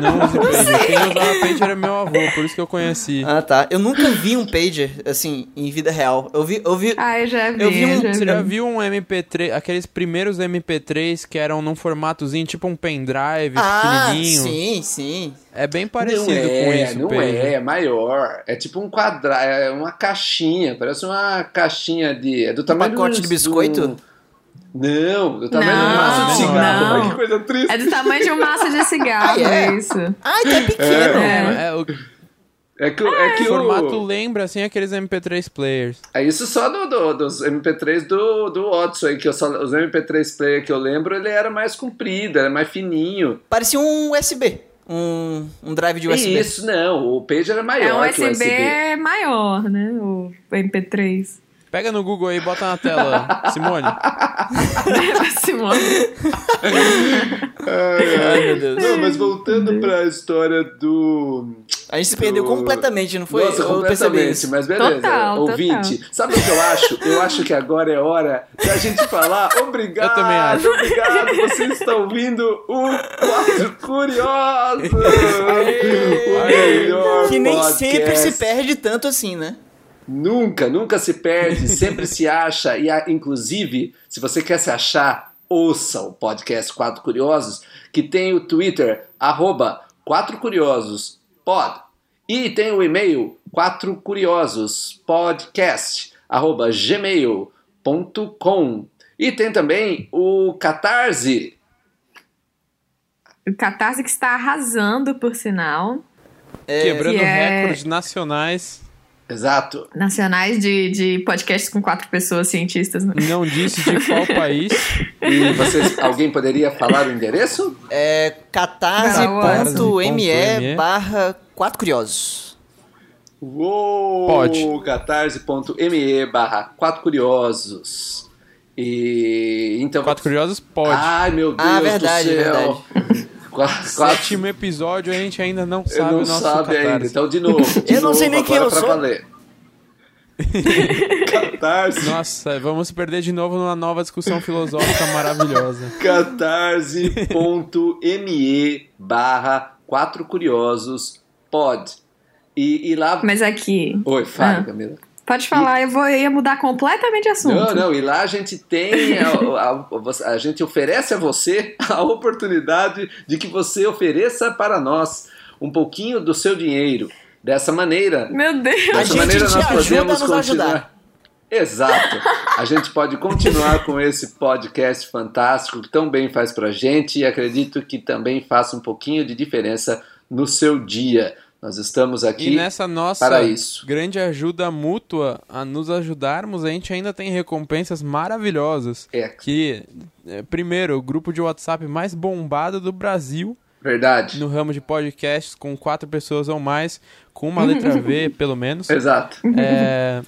não uso pager. Quem usava pager era meu avô, por isso que eu conheci. Ah, tá. Eu nunca vi um pager, assim, em vida real. Eu vi... Eu vi ah, eu já vi. Eu vi um, já vi. já viu um MP3, aqueles primeiros MP3 que eram num formatozinho, tipo um pendrive, ah, pequenininho? sim, sim. É bem parecido não é, com isso, Não pager. é, é maior. É tipo um quadrado, é uma caixinha, parece uma caixinha de... É do Um tamanho pacote do, de biscoito? do- Não, do tamanho Não, de um maço de cigarro. não. Que coisa triste. É do tamanho de um maço de cigarro, Ah, é? isso. Ah, então é pequeno. É. É, o É que, o- é que formato o... lembra, assim, aqueles MP3 players. É isso só do, do- dos MP3 do, do Watson aí, que eu só, os MP3 player que eu lembro, ele era mais comprido, era mais fininho. Parecia um USB. Um, um drive de USB. Isso, não, o Pager era maior É um que o USB USB. maior, né? O MP3. Pega no Google aí e bota na tela, Simone. Simone. Ai, meu Deus. Não, mas voltando pra história do... A gente se perdeu do- completamente, não foi? Nossa, Eu completamente, mas beleza. Total, Ouvinte, sabe o que eu acho? Eu acho que agora é hora da gente falar obrigado, Eu também acho. obrigado, você está ouvindo o Quatro Curiosos, o melhor Que nem podcast. sempre se perde tanto assim, né? Nunca, nunca se perde, sempre se acha. E a- inclusive, se você quer se achar, ouça o podcast Quatro Curiosos, que tem o Twitter, arroba Quatro Curiosos Pod. E tem o e-mail Quatro Curiosos Podcast, arroba gmail.com. E tem também o Catarse. O Catarse que está arrasando, por sinal. Quebrando que é- recordes nacionais. Exato. Nacionais de, de podcasts com quatro pessoas cientistas. Né? Não disse de qual país. E vocês, alguém poderia falar o endereço? É catarse.me barra 4 curiosos. Uou! Pode. catarse.me barra 4 curiosos. E então. Quatro Curiosos pode. Ai, meu Deus Ah, verdade, do céu. verdade. Qua- Quatro. Sétimo episódio, a gente ainda não Eu sabe não o nosso sabe ainda. Catarse. Então, de novo. de Eu não sei novo, nem quem eu sou. Valer. Catarse. Nossa, vamos perder de novo numa nova discussão filosófica maravilhosa. catarse.me barra 4 curiosos pod. E, e lá. Mas aqui. Oi, fala, Ah. Camila. Pode falar, eu, vou, eu ia mudar completamente de assunto. Não, não, e lá a gente tem, a, a- a gente oferece a você a oportunidade de que você ofereça para nós um pouquinho do seu dinheiro. Dessa maneira, Meu Deus. A dessa gente maneira te nós ajuda podemos a nos continuar. ajudar. Exato. A gente pode continuar com esse podcast fantástico que tão bem faz pra gente e acredito que também faça um pouquinho de diferença no seu dia. Nós estamos aqui E nessa nossa para isso. grande ajuda mútua a nos ajudarmos, a gente ainda tem recompensas maravilhosas. É. Que, é, primeiro, o grupo de WhatsApp mais bombado do Brasil Verdade. no ramo de podcasts, com quatro pessoas ou mais, com uma letra V, pelo menos. Exato. É,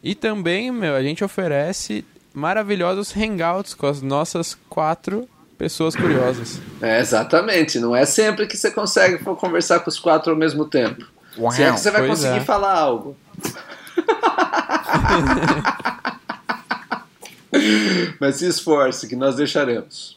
e também, meu, a gente oferece maravilhosos hangouts com as nossas quatro pessoas curiosas. É, exatamente. Não é sempre que você consegue conversar com os quatro ao mesmo tempo. Se é que você vai conseguir é. falar algo. Mas se esforce, que nós deixaremos.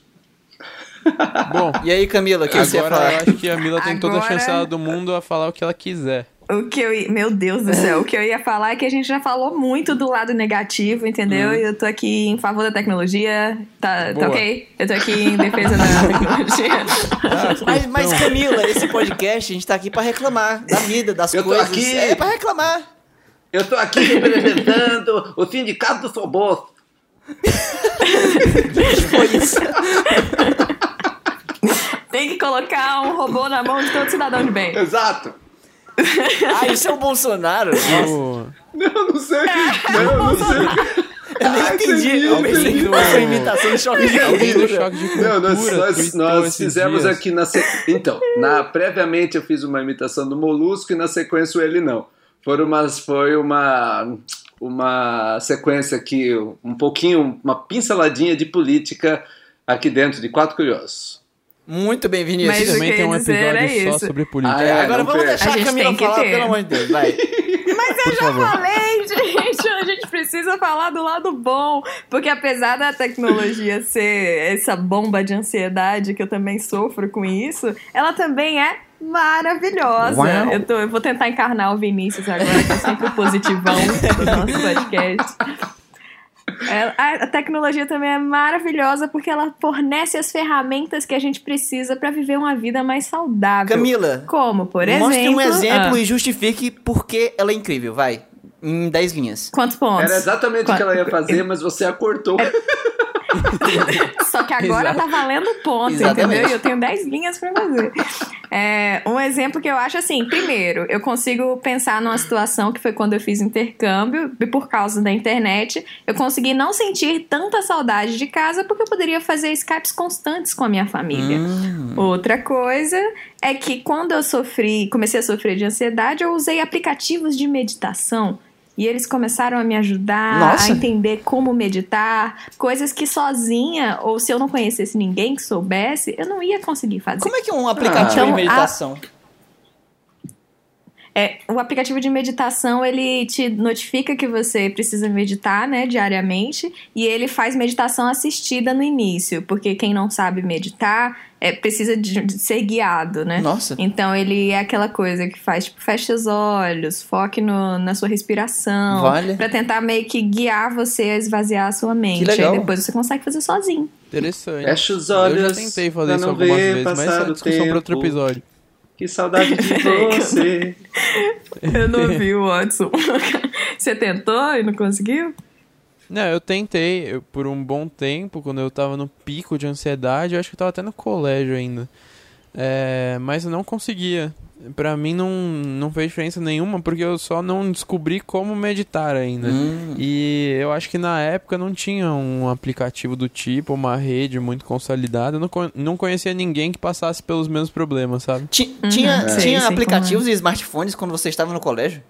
Bom, E aí, Camila, o que você ia agora eu falar? acho que a Mila tem toda a Agora- chance do mundo a falar o que ela quiser. O que eu ia... Meu Deus do céu, o que eu ia falar é que a gente já falou muito do lado negativo, entendeu? E eu tô aqui em favor da tecnologia. Tá, tá ok? Eu tô aqui em defesa da tecnologia. Mas, mas, Camila, esse podcast, a gente tá aqui pra reclamar da vida, das Eu tô coisas. aqui. É pra reclamar. Eu tô aqui representando o sindicato do Soboço. Foi isso. Tem que colocar um robô na mão de todo cidadão de bem. Exato. Ah, isso é o Bolsonaro? O- Não, não sei. Não, não sei. Eu nem entendi. Eu pensei que fosse uma imitação de choque de cultura. Não, nós, nós, fizemos dias. aqui na se... Então, na, previamente eu fiz uma imitação do Molusco e na sequência o ele não. Foram umas, foi uma, uma sequência aqui, um pouquinho, uma pinceladinha de política aqui dentro de Quatro Curiosos. Muito bem, Vinícius. Mas Também tem um episódio só sobre política. Ah, é? Agora vamos deixar A a Camila falar, ter. pelo amor de Deus. Vai. Mas eu Por já favor. falei, gente. A gente precisa precisa falar do lado bom. Porque apesar da tecnologia ser essa bomba de ansiedade, que eu também sofro com isso, ela também é maravilhosa. Eu, tô, eu, vou tentar encarnar o Vinícius agora, que é sempre o positivão do nosso podcast. A, a, tecnologia também é maravilhosa porque ela fornece as ferramentas que a gente precisa para viver uma vida mais saudável. Camila. Como, por exemplo. Mostre um exemplo ah, e justifique por que ela é incrível. Vai. Em 10 linhas. Quantos pontos? Era exatamente Quanto... o que ela ia fazer, mas você acortou. É... Só que agora Exato. tá valendo ponto, Exatamente. entendeu? E eu tenho 10 linhas para fazer. É, um exemplo que eu acho assim, primeiro, eu consigo pensar numa situação que foi quando eu fiz intercâmbio, e por causa da internet, eu consegui não sentir tanta saudade de casa porque eu poderia fazer Skypes constantes com a minha família. Hum. Outra coisa é que quando eu sofri, comecei a sofrer de ansiedade, eu usei aplicativos de meditação e eles começaram a me ajudar Nossa. a entender como meditar, coisas que sozinha, ou se eu não conhecesse ninguém que soubesse, eu não ia conseguir fazer. Como é que é um aplicativo ah. de meditação? A... É, o aplicativo de meditação, ele te notifica que você precisa meditar, né, diariamente, e ele faz meditação assistida no início, porque quem não sabe meditar é, precisa de, de, ser guiado, né? Nossa. Então ele é aquela coisa que faz, tipo, fecha os olhos, foque no, na sua respiração, vale. para tentar meio que guiar você a esvaziar a sua mente. Que legal. Aí depois você consegue fazer sozinho. Interessante. Fecha os olhos. Eu já tentei fazer isso algumas vezes, mas essa é discussão para outro episódio. Que saudade de você. eu não vi o Watson. Você tentou e não conseguiu? Não, eu tentei eu, por um bom tempo, quando eu tava no pico de ansiedade, eu acho que eu tava até no colégio ainda. É, mas eu não conseguia para mim não, não fez diferença nenhuma, porque eu só não descobri como meditar ainda. Hum. E eu acho que na época não tinha um aplicativo do tipo, uma rede muito consolidada. Eu não, não conhecia ninguém que passasse pelos mesmos problemas, sabe? T uhum. Tinha, é. tinha aplicativos e smartphones quando você estava no colégio?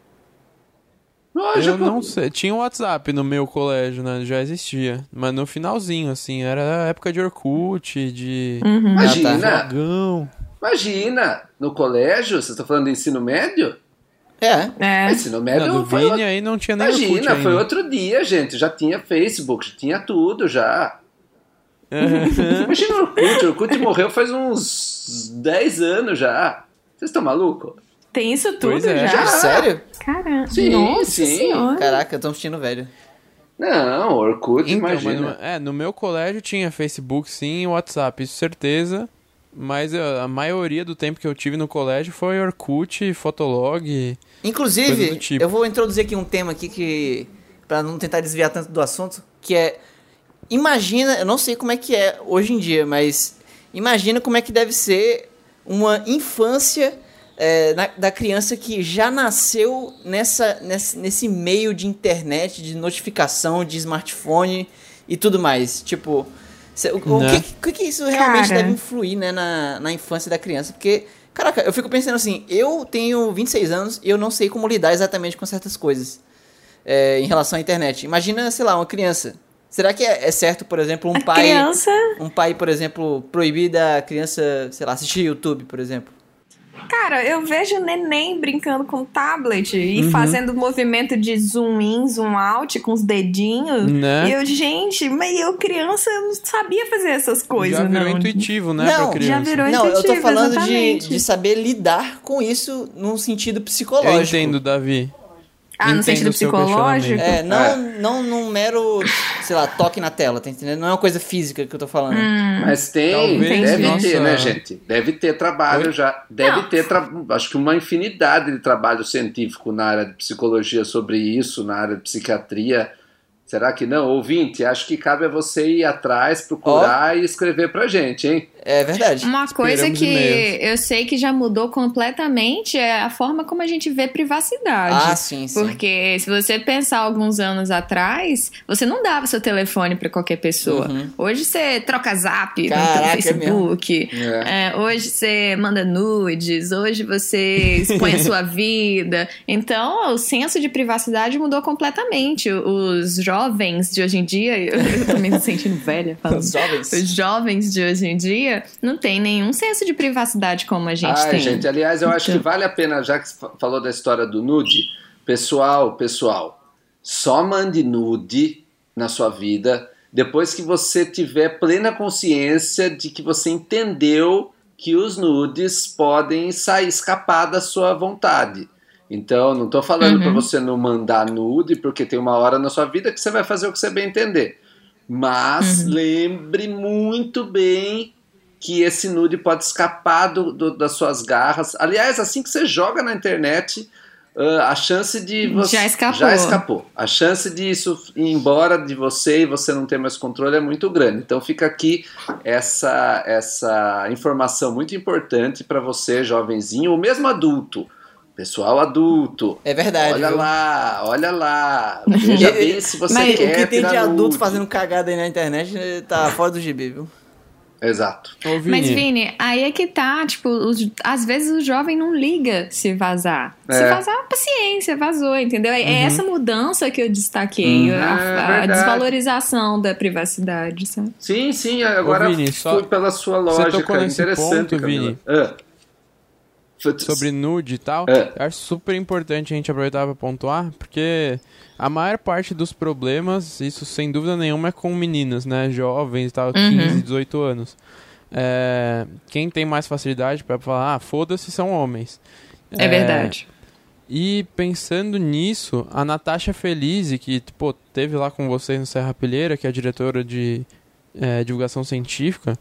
Lógico. Eu não sei. Tinha o um WhatsApp no meu colégio, né? Já existia. Mas no finalzinho, assim. Era a época de Orkut, de... Uhum. Imagina! Imagina, no colégio, você está falando de ensino médio? É. é. Ensino médio não, foi. Vini aí não tinha nem Imagina, foi outro dia, gente. Já tinha Facebook, já tinha tudo já. Uhum. Imagina o Orkut. O Orkut morreu faz uns 10 anos já. Vocês estão malucos? Tem isso tudo é. já? já? Sério? Caramba. Sim, Nossa sim. Senhora. Caraca, eu tô assistindo velho. Não, Orkut, então, imagina. No, é, no meu colégio tinha Facebook sim e WhatsApp, isso certeza. Mas a, a, maioria do tempo que eu tive no colégio foi Orkut, Fotolog. Inclusive, tipo. eu vou introduzir aqui um tema aqui que para não tentar desviar tanto do assunto, que é imagina, eu não sei como é que é hoje em dia, mas imagina como é que deve ser uma infância é, na, da criança que já nasceu nessa, nesse, nesse meio de internet, de notificação, de smartphone e tudo mais. Tipo, o, o né? que, que, isso realmente Cara. deve influir né, na, na infância da criança? Porque, caraca, eu fico pensando assim, eu tenho 26 anos e eu não sei como lidar exatamente com certas coisas é, em relação à internet. Imagina, sei lá, uma criança. Será que é, é certo, por exemplo, um a pai. Criança... Um pai, por exemplo, proibir da criança, sei lá, assistir YouTube, por exemplo? Cara, eu vejo neném brincando com tablet e uhum. fazendo movimento de zoom in, zoom out com os dedinhos. Né? E eu, gente, mas eu criança eu não sabia fazer essas coisas, já virou não. intuitivo, né, não, pra criança. Já virou não, intuitivo, eu tô falando de, de saber lidar com isso num sentido psicológico. Eu entendo, Davi. Ah, no sentido psicológico? É, não, é. não num mero, sei lá, toque na tela, tá entendendo? Não é uma coisa física que eu tô falando. Hum, Mas tem, Talvez, deve nossa. ter, né, gente? Deve ter trabalho Oi? já. Deve não. ter, acho que uma infinidade de trabalho científico na área de psicologia sobre isso, na área de psiquiatria. Será que não? Ouvinte, acho que cabe a você ir atrás, procurar oh. e escrever pra gente, hein? É verdade. Uma coisa que eu sei que já mudou completamente é a forma como a gente vê privacidade. Ah, sim, sim. Porque se você pensar alguns anos atrás, você não dava seu telefone para qualquer pessoa. Uhum. Hoje você troca zap Caraca, no Facebook. É é, hoje você manda nudes. Hoje você expõe a sua vida. Então, o senso de privacidade mudou completamente. Os jovens de hoje em dia, eu, eu tô me sentindo velha falando. Os jovens. Os jovens de hoje em dia não tem nenhum senso de privacidade como a gente Ai, tem. gente, aliás, eu acho que então vale a pena, já que você falou da história do nude, pessoal, pessoal, Só mande nude na sua vida depois que você tiver plena consciência de que você entendeu que os nudes podem sair, escapar da sua vontade. Então, não estou falando uhum. para você não mandar nude, porque tem uma hora na sua vida que você vai fazer o que você bem entender. Mas uhum. lembre muito bem que esse nude pode escapar do, do, das suas garras. Aliás, assim que você joga na internet, uh, a chance de você. Já escapou. Já escapou. A chance de isso ir embora de você e você não ter mais controle é muito grande. Então fica aqui essa, essa informação muito importante para você, jovenzinho, ou mesmo adulto. Pessoal adulto. É verdade. Olha viu? lá, olha lá. Veja bem se você Mas quer. O que tem de adulto nude. fazendo cagada aí na internet tá fora do gibi, viu? Exato. Ô, Vini. Mas, Vini, aí é que tá, tipo, os, às vezes o jovem não liga se vazar. É. Se vazar, paciência, vazou, entendeu? É, uhum. essa mudança que eu destaquei, uhum. a, é a, desvalorização da privacidade, sabe? Sim, sim, agora Ô, Vini, só, pela sua lógica, você tocou nesse interessante, ponto, Vini. Ah. Sobre nude e tal, é. eu acho super importante a gente aproveitar para pontuar, porque a maior parte dos problemas, isso sem dúvida nenhuma, é com meninas, né? Jovens e tal, uhum. 15, 18 anos. É, quem tem mais facilidade para falar, ah, foda-se, são homens. É, é, verdade. E pensando nisso, a Natasha Felize, que pô, teve lá com vocês no Serra Pilheira, que é a diretora de é, divulgação científica,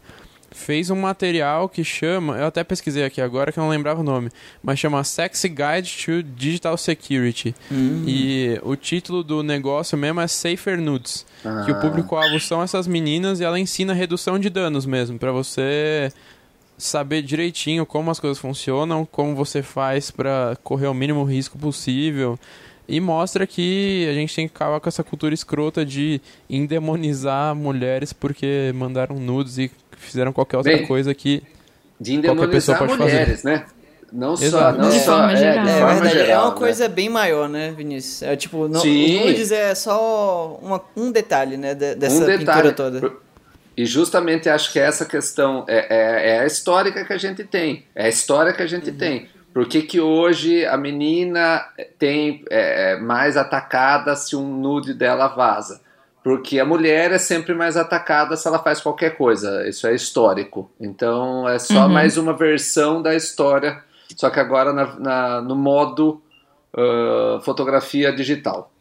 fez um material que chama, eu até pesquisei aqui agora que eu não lembrava o nome, mas chama Sexy Guide to Digital Security. Hum. E o título do negócio mesmo é Safer Nudes, ah. que o ah. público-alvo são essas meninas e ela ensina redução de danos mesmo, para você saber direitinho como as coisas funcionam, como você faz para correr o mínimo risco possível. E mostra que a gente tem que acabar com essa cultura escrota de endemonizar mulheres porque mandaram nudes e fizeram qualquer outra Bem, coisa que de qualquer pessoa pode mulheres, fazer. né? Não Exato. só, não de só, forma é, geral. De forma é, geral, é uma né? coisa bem maior, né, Vinícius? É tipo, não, Sim. nudes é só uma, um detalhe, né, dessa um detalhe. pintura toda. E justamente acho que essa questão é, é, é, a histórica que a gente tem, é a história que a gente uhum. tem. Por que, que hoje a menina tem é, mais atacada se um nude dela vaza? Porque a mulher é sempre mais atacada se ela faz qualquer coisa. Isso é histórico. Então é só uhum. mais uma versão da história, só que agora na, na no modo uh, fotografia digital.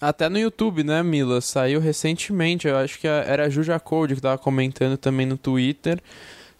Até no YouTube, né, Mila? Saiu recentemente. Eu acho que era a Juja Code que estava comentando também no Twitter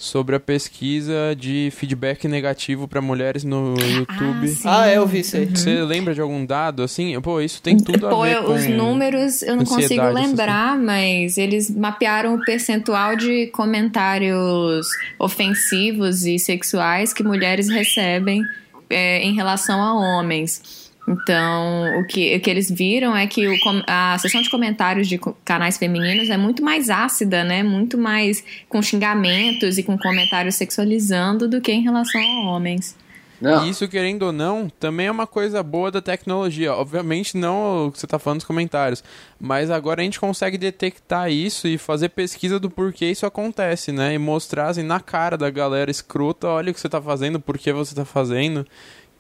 sobre a pesquisa de feedback negativo para mulheres no YouTube. Ah, ah, eu vi isso aí. Você uhum. lembra de algum dado assim? Pô, isso tem tudo Pô, a ver com os números eu não consigo lembrar, mas eles mapearam o percentual de comentários ofensivos e sexuais que mulheres recebem é, em relação a homens. Então, o que, o que eles viram é que o, a sessão de comentários de canais femininos é muito mais ácida, né? Muito mais com xingamentos e com comentários sexualizando do que em relação a homens. Não. E isso, querendo ou não, também é uma coisa boa da tecnologia. Obviamente, não o que você está falando nos comentários. Mas agora a gente consegue detectar isso e fazer pesquisa do porquê isso acontece, né? E mostrar assim, na cara da galera escrota: olha o que você está fazendo, por que você está fazendo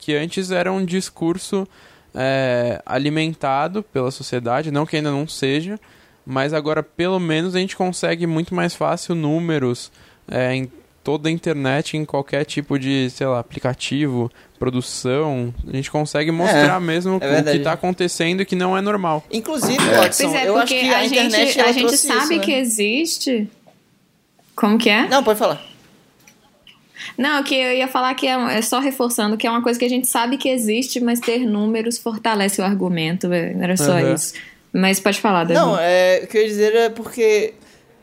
que antes era um discurso é, alimentado pela sociedade, não que ainda não seja, mas agora pelo menos a gente consegue muito mais fácil números é, em toda a internet, em qualquer tipo de, sei lá, aplicativo, produção, a gente consegue mostrar é, mesmo é o que está acontecendo e que não é normal. Inclusive, Watson, pois é, eu acho que a, a internet gente, a gente sabe isso, né? que existe. Como que é? Não, pode falar. Não, que eu ia falar que é, é, só reforçando que é uma coisa que a gente sabe que existe, mas ter números fortalece o argumento. É, era só uhum. isso. Mas pode falar, Davi. Não, é, o que eu ia dizer é porque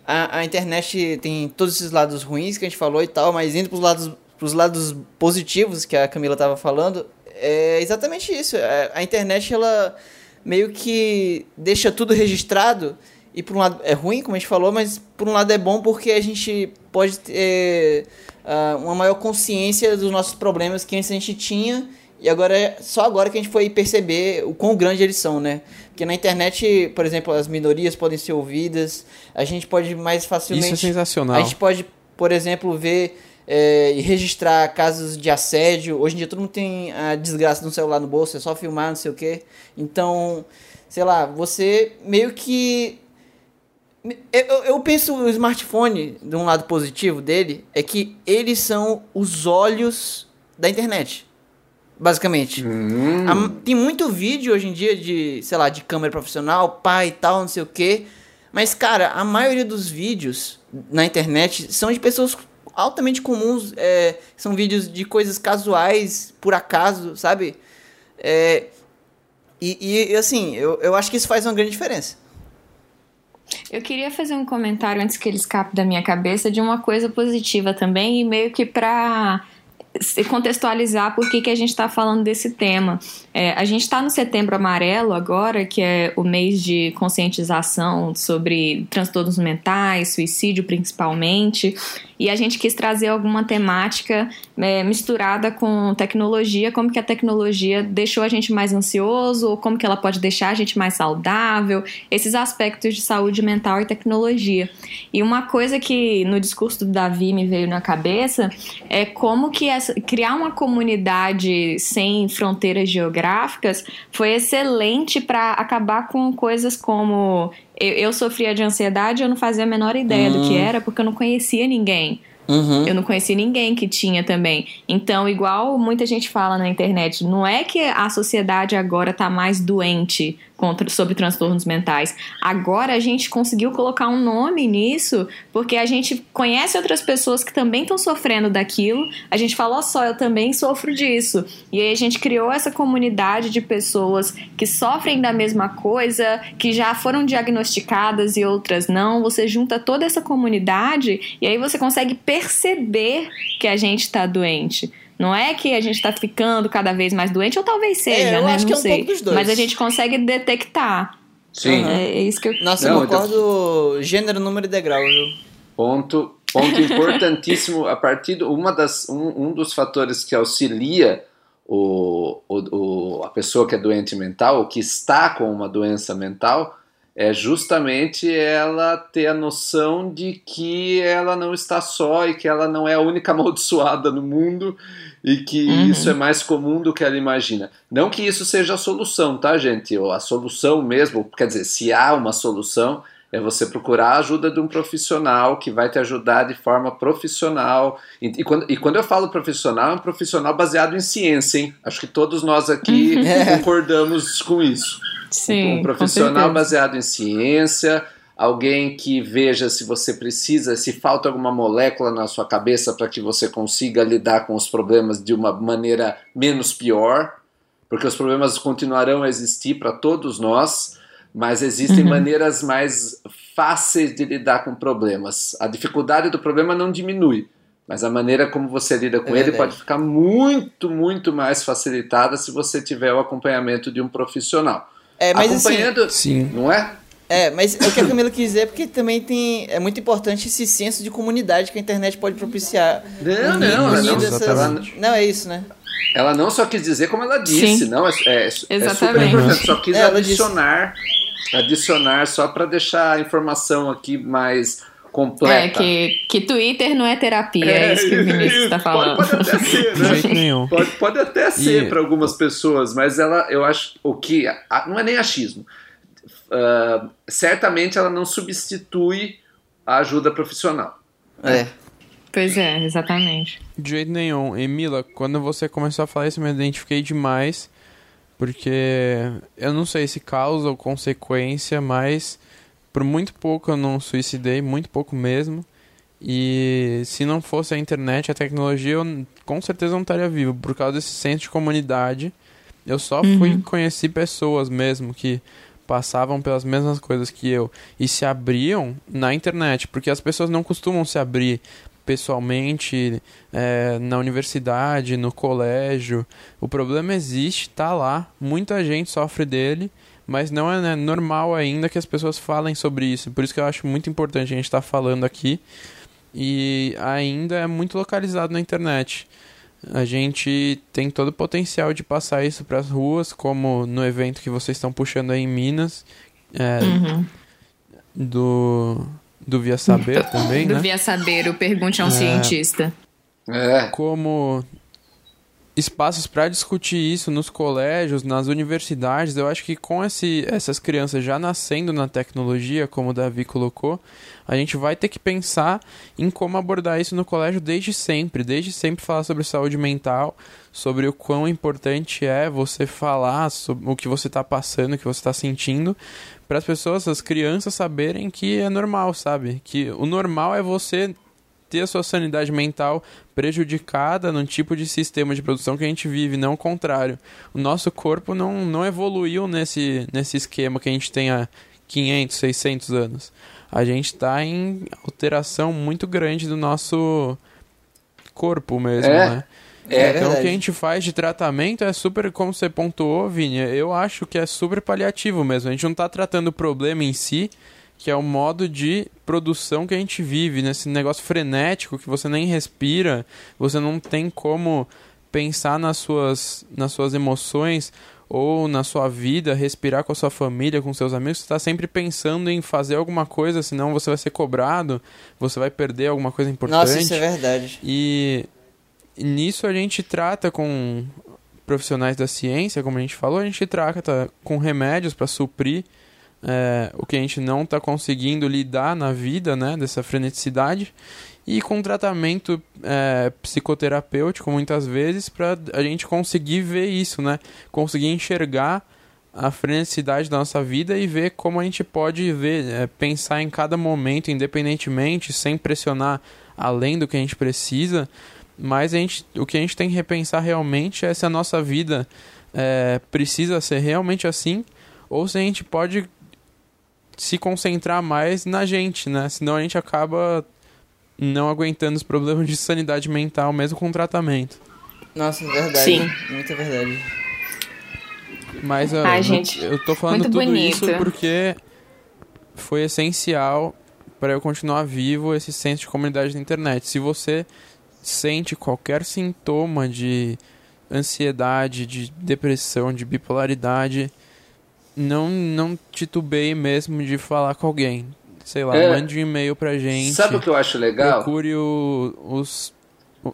a, a internet tem todos esses lados ruins que a gente falou e tal, mas indo pros lados, pros lados positivos que a Camila estava falando, é exatamente isso. A, é, a internet, ela meio que deixa tudo registrado e por um lado é ruim, como a gente falou, mas por um lado é bom porque a gente pode ter uh, uma maior consciência dos nossos problemas que antes a gente tinha e agora é só agora que a gente foi perceber o quão grande eles são, né? Porque na internet, por exemplo, as minorias podem ser ouvidas, a gente pode mais facilmente. Isso é sensacional. A gente pode, por exemplo, ver é, e registrar casos de assédio. Hoje em dia todo mundo tem a desgraça no celular no bolso, é só filmar, não sei o que. Então, sei lá, você meio que. Eu, eu penso o smartphone, de um lado positivo dele, é que eles são os olhos da internet. Basicamente. Hum. A, tem muito vídeo hoje em dia de, sei lá, de câmera profissional, pai e tal, não sei o que. Mas, cara, a maioria dos vídeos na internet são de pessoas altamente comuns. É, são vídeos de coisas casuais, por acaso, sabe? É, e, e, assim, eu, eu acho que isso faz uma grande diferença. Eu queria fazer um comentário antes que ele escape da minha cabeça de uma coisa positiva também, e meio que pra contextualizar por que, que a gente está falando desse tema. É, a gente está no Setembro Amarelo agora, que é o mês de conscientização sobre transtornos mentais, suicídio principalmente, e a gente quis trazer alguma temática é, misturada com tecnologia, como que a tecnologia deixou a gente mais ansioso, ou como que ela pode deixar a gente mais saudável, esses aspectos de saúde mental e tecnologia. E uma coisa que no discurso do Davi me veio na cabeça é como que essa, criar uma comunidade sem fronteiras geográficas foi excelente para acabar com coisas como eu, eu sofria de ansiedade, eu não fazia a menor ideia do que hum. era, porque eu não conhecia ninguém. Uhum. Eu não conheci ninguém que tinha também. Então, igual muita gente fala na internet, não é que a sociedade agora tá mais doente contra, sobre transtornos mentais. Agora a gente conseguiu colocar um nome nisso, porque a gente conhece outras pessoas que também estão sofrendo daquilo. A gente fala, ó só, eu também sofro disso. E aí a gente criou essa comunidade de pessoas que sofrem da mesma coisa, que já foram diagnosticadas e outras não. Você junta toda essa comunidade e aí você consegue perceber que a gente está doente. Não é que a gente está ficando cada vez mais doente, ou talvez é, seja, é, eu né? Acho não que é um sei. pouco dos dois. Mas a gente consegue detectar. Sim. É, é isso que eu. Nossa, não, eu então concordo então... gênero, número e degrau, viu? Ponto, ponto importantíssimo. A partir de uma das, um, um dos fatores que auxilia o, o, o, a pessoa que é doente mental, ou que está com uma doença mental, é justamente ela ter a noção de que ela não está só e que ela não é a única amaldiçoada no mundo e que uhum. isso é mais comum do que ela imagina. Não que isso seja a solução, tá, gente? Ou a solução mesmo, quer dizer, se há uma solução, é você procurar a ajuda de um profissional que vai te ajudar de forma profissional. E, e, quando, e quando eu falo profissional, é um profissional baseado em ciência, hein? Acho que todos nós aqui concordamos com isso. Sim, um profissional baseado em ciência, alguém que veja se você precisa, se falta alguma molécula na sua cabeça para que você consiga lidar com os problemas de uma maneira menos pior, porque os problemas continuarão a existir para todos nós, mas existem uhum. maneiras mais fáceis de lidar com problemas. A dificuldade do problema não diminui, mas a maneira como você lida com é ele pode ficar muito, muito mais facilitada se você tiver o acompanhamento de um profissional. É, mas assim, acompanhando, assim, sim. não é? É, mas o que a Camila quis dizer é porque também tem. É muito importante esse senso de comunidade que a internet pode propiciar. Não, não, ela não, dessas... ela não é isso, né? Ela não só quis dizer como ela disse, Sim. não, é, é, é super importante, só quis é, adicionar, disse. adicionar só para deixar a informação aqui mais completa. É, que, que Twitter não é terapia, é, é isso que o Vinícius está falando. Pode, pode, até ser, né? De jeito nenhum. Pode, pode até ser e... para algumas pessoas, mas ela, eu acho, o que, não é nem achismo, uh, certamente ela não substitui a ajuda profissional. É. Pois é, exatamente. De jeito nenhum. Emila, quando você começou a falar isso, eu me identifiquei demais, porque eu não sei se causa ou consequência, mas por muito pouco eu não suicidei, muito pouco mesmo. E se não fosse a internet, a tecnologia, eu com certeza não estaria vivo. Por causa desse senso de comunidade, eu só uhum. fui conhecer pessoas mesmo que passavam pelas mesmas coisas que eu e se abriam na internet, porque as pessoas não costumam se abrir pessoalmente é, na universidade, no colégio. O problema existe, tá lá, muita gente sofre dele mas não é né, normal ainda que as pessoas falem sobre isso. Por isso que eu acho muito importante a gente estar tá falando aqui. E ainda é muito localizado na internet. A gente tem todo o potencial de passar isso para as ruas, como no evento que vocês estão puxando aí em Minas. É, uhum. Do do Via Saber também, do né? Via Saber, o Pergunte a um é... Cientista. é. como espaços para discutir isso nos colégios, nas universidades. Eu acho que com esse, essas crianças já nascendo na tecnologia, como o Davi colocou, a gente vai ter que pensar em como abordar isso no colégio desde sempre. Desde sempre falar sobre saúde mental, sobre o quão importante é você falar sobre o que você está passando, o que você está sentindo, para as pessoas, as crianças saberem que é normal, sabe? Que o normal é você ter a sua sanidade mental prejudicada num tipo de sistema de produção que a gente vive, não o contrário. O nosso corpo não, não evoluiu nesse, nesse esquema que a gente tem há 500, 600 anos. A gente está em alteração muito grande do nosso corpo mesmo, é. né? É, então, o que a gente faz de tratamento é super, como você pontuou, Vini, eu acho que é super paliativo mesmo. A gente não está tratando o problema em si, que é o modo de produção que a gente vive, nesse negócio frenético que você nem respira, você não tem como pensar nas suas, nas suas emoções ou na sua vida, respirar com a sua família, com seus amigos, você está sempre pensando em fazer alguma coisa, senão você vai ser cobrado, você vai perder alguma coisa importante. Nossa, isso é verdade. E nisso a gente trata com profissionais da ciência, como a gente falou, a gente trata com remédios para suprir é, o que a gente não está conseguindo lidar na vida, né, dessa freneticidade, e com tratamento é, psicoterapêutico muitas vezes para a gente conseguir ver isso, né, conseguir enxergar a freneticidade da nossa vida e ver como a gente pode ver, é, pensar em cada momento independentemente, sem pressionar além do que a gente precisa, mas a gente, o que a gente tem que repensar realmente é se a nossa vida é, precisa ser realmente assim ou se a gente pode se concentrar mais na gente, né? Senão a gente acaba não aguentando os problemas de sanidade mental, mesmo com tratamento. Nossa, é verdade. Sim. Muita verdade. Mas eu, Ai, gente, eu tô falando tudo bonito. isso porque foi essencial para eu continuar vivo esse senso de comunidade na internet. Se você sente qualquer sintoma de ansiedade, de depressão, de bipolaridade, não, não titubeie mesmo de falar com alguém. Sei lá, é, mande um e-mail pra gente. Sabe o que eu acho legal? Procure o, os.